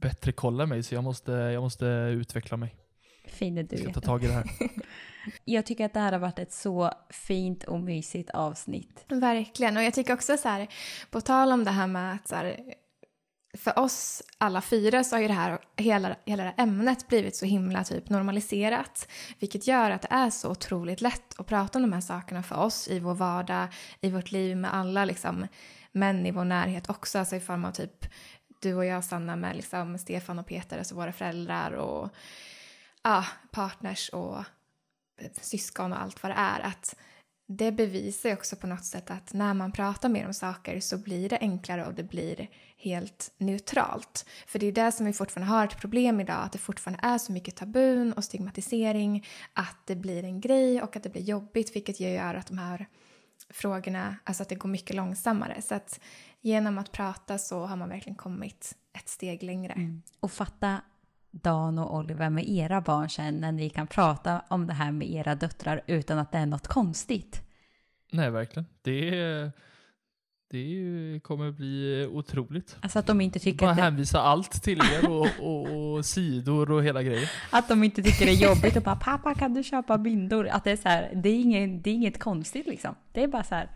bättre koll än mig så jag måste, jag måste utveckla mig. Fin är du. Jag ska ta tag i det här. Jag tycker att det här har varit ett så fint och mysigt avsnitt. Verkligen. Och jag tycker också så här, på tal om det här med att så här, för oss alla fyra så har ju det här, hela, hela det här ämnet blivit så himla typ normaliserat. Vilket gör att det är så otroligt lätt att prata om de här sakerna för oss i vår vardag, i vårt liv med alla liksom män i vår närhet också. Alltså i form av typ du och jag Sanna med liksom Stefan och Peter, alltså våra föräldrar och ja, partners och eh, syskon och allt vad det är. Att det bevisar ju också på något sätt att när man pratar mer om saker så blir det enklare och det blir helt neutralt. För det är det som vi fortfarande har ett problem idag, att det fortfarande är så mycket tabun och stigmatisering, att det blir en grej och att det blir jobbigt, vilket gör att de här frågorna, alltså att det går mycket långsammare. Så att genom att prata så har man verkligen kommit ett steg längre. Mm. Och fatta Dan och Oliver med era barn sen när ni kan prata om det här med era döttrar utan att det är något konstigt. Nej verkligen. Det, det kommer bli otroligt. Alltså att de inte tycker Bara att det, hänvisa allt till er och, och, och sidor och hela grejen. att de inte tycker det är jobbigt och bara pappa kan du köpa bindor? Att det är så här, det är inget, det är inget konstigt liksom. Det är bara så här,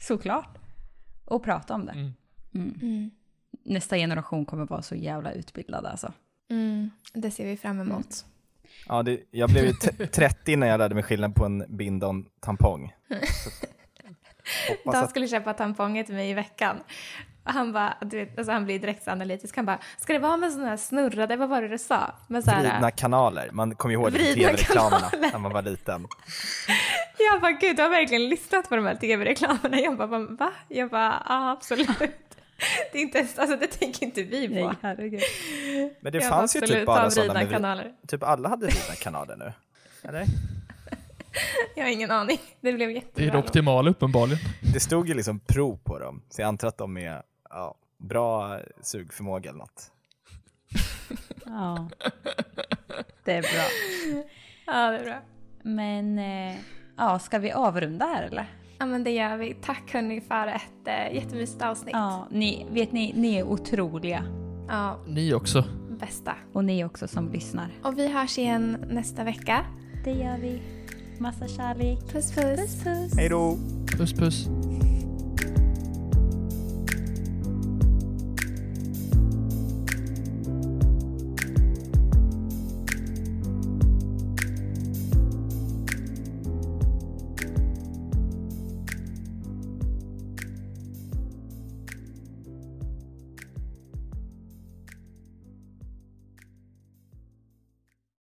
såklart. Och prata om det. Mm. Mm. Mm. Nästa generation kommer vara så jävla utbildad alltså. Mm, det ser vi fram emot. Ja, det, jag blev ju t- 30 när jag lärde mig skillnad på en binda och en tampong. Dan att skulle köpa tamponger till mig i veckan. Och han bara, du vet, alltså han blir direkt analytisk. Han bara, ska det vara med sådana här snurrade, vad var det du sa? Med så här, vridna kanaler, man kommer ju ihåg tv-reklamerna när man var liten. Jag bara, gud du har verkligen lyssnat på de här tv-reklamerna. Jag bara, va? Jag bara, ja absolut. Det är inte ens, alltså det tänker inte vi på. Nej, herregud. Men det Jag fanns ju typ bara sådana med, kanaler. typ alla hade vridna kanaler nu. Eller? Jag har ingen aning. Det blev Det är jättebra. det optimala uppenbarligen. Det stod ju liksom prov på dem, så jag antar att de är ja, bra sugförmåga eller något. Ja. Det är bra. Ja, det är bra. Men eh, ja, ska vi avrunda här eller? Ja, men det gör vi. Tack hörni för ett äh, jättemysigt avsnitt. Ja, ni, vet ni, ni är otroliga. ja, Ni också. bästa. Och ni också som lyssnar. Och vi hörs igen nästa vecka. Det gör vi. Massa kärlek. Puss puss. Puss puss. Hej då! Puss puss.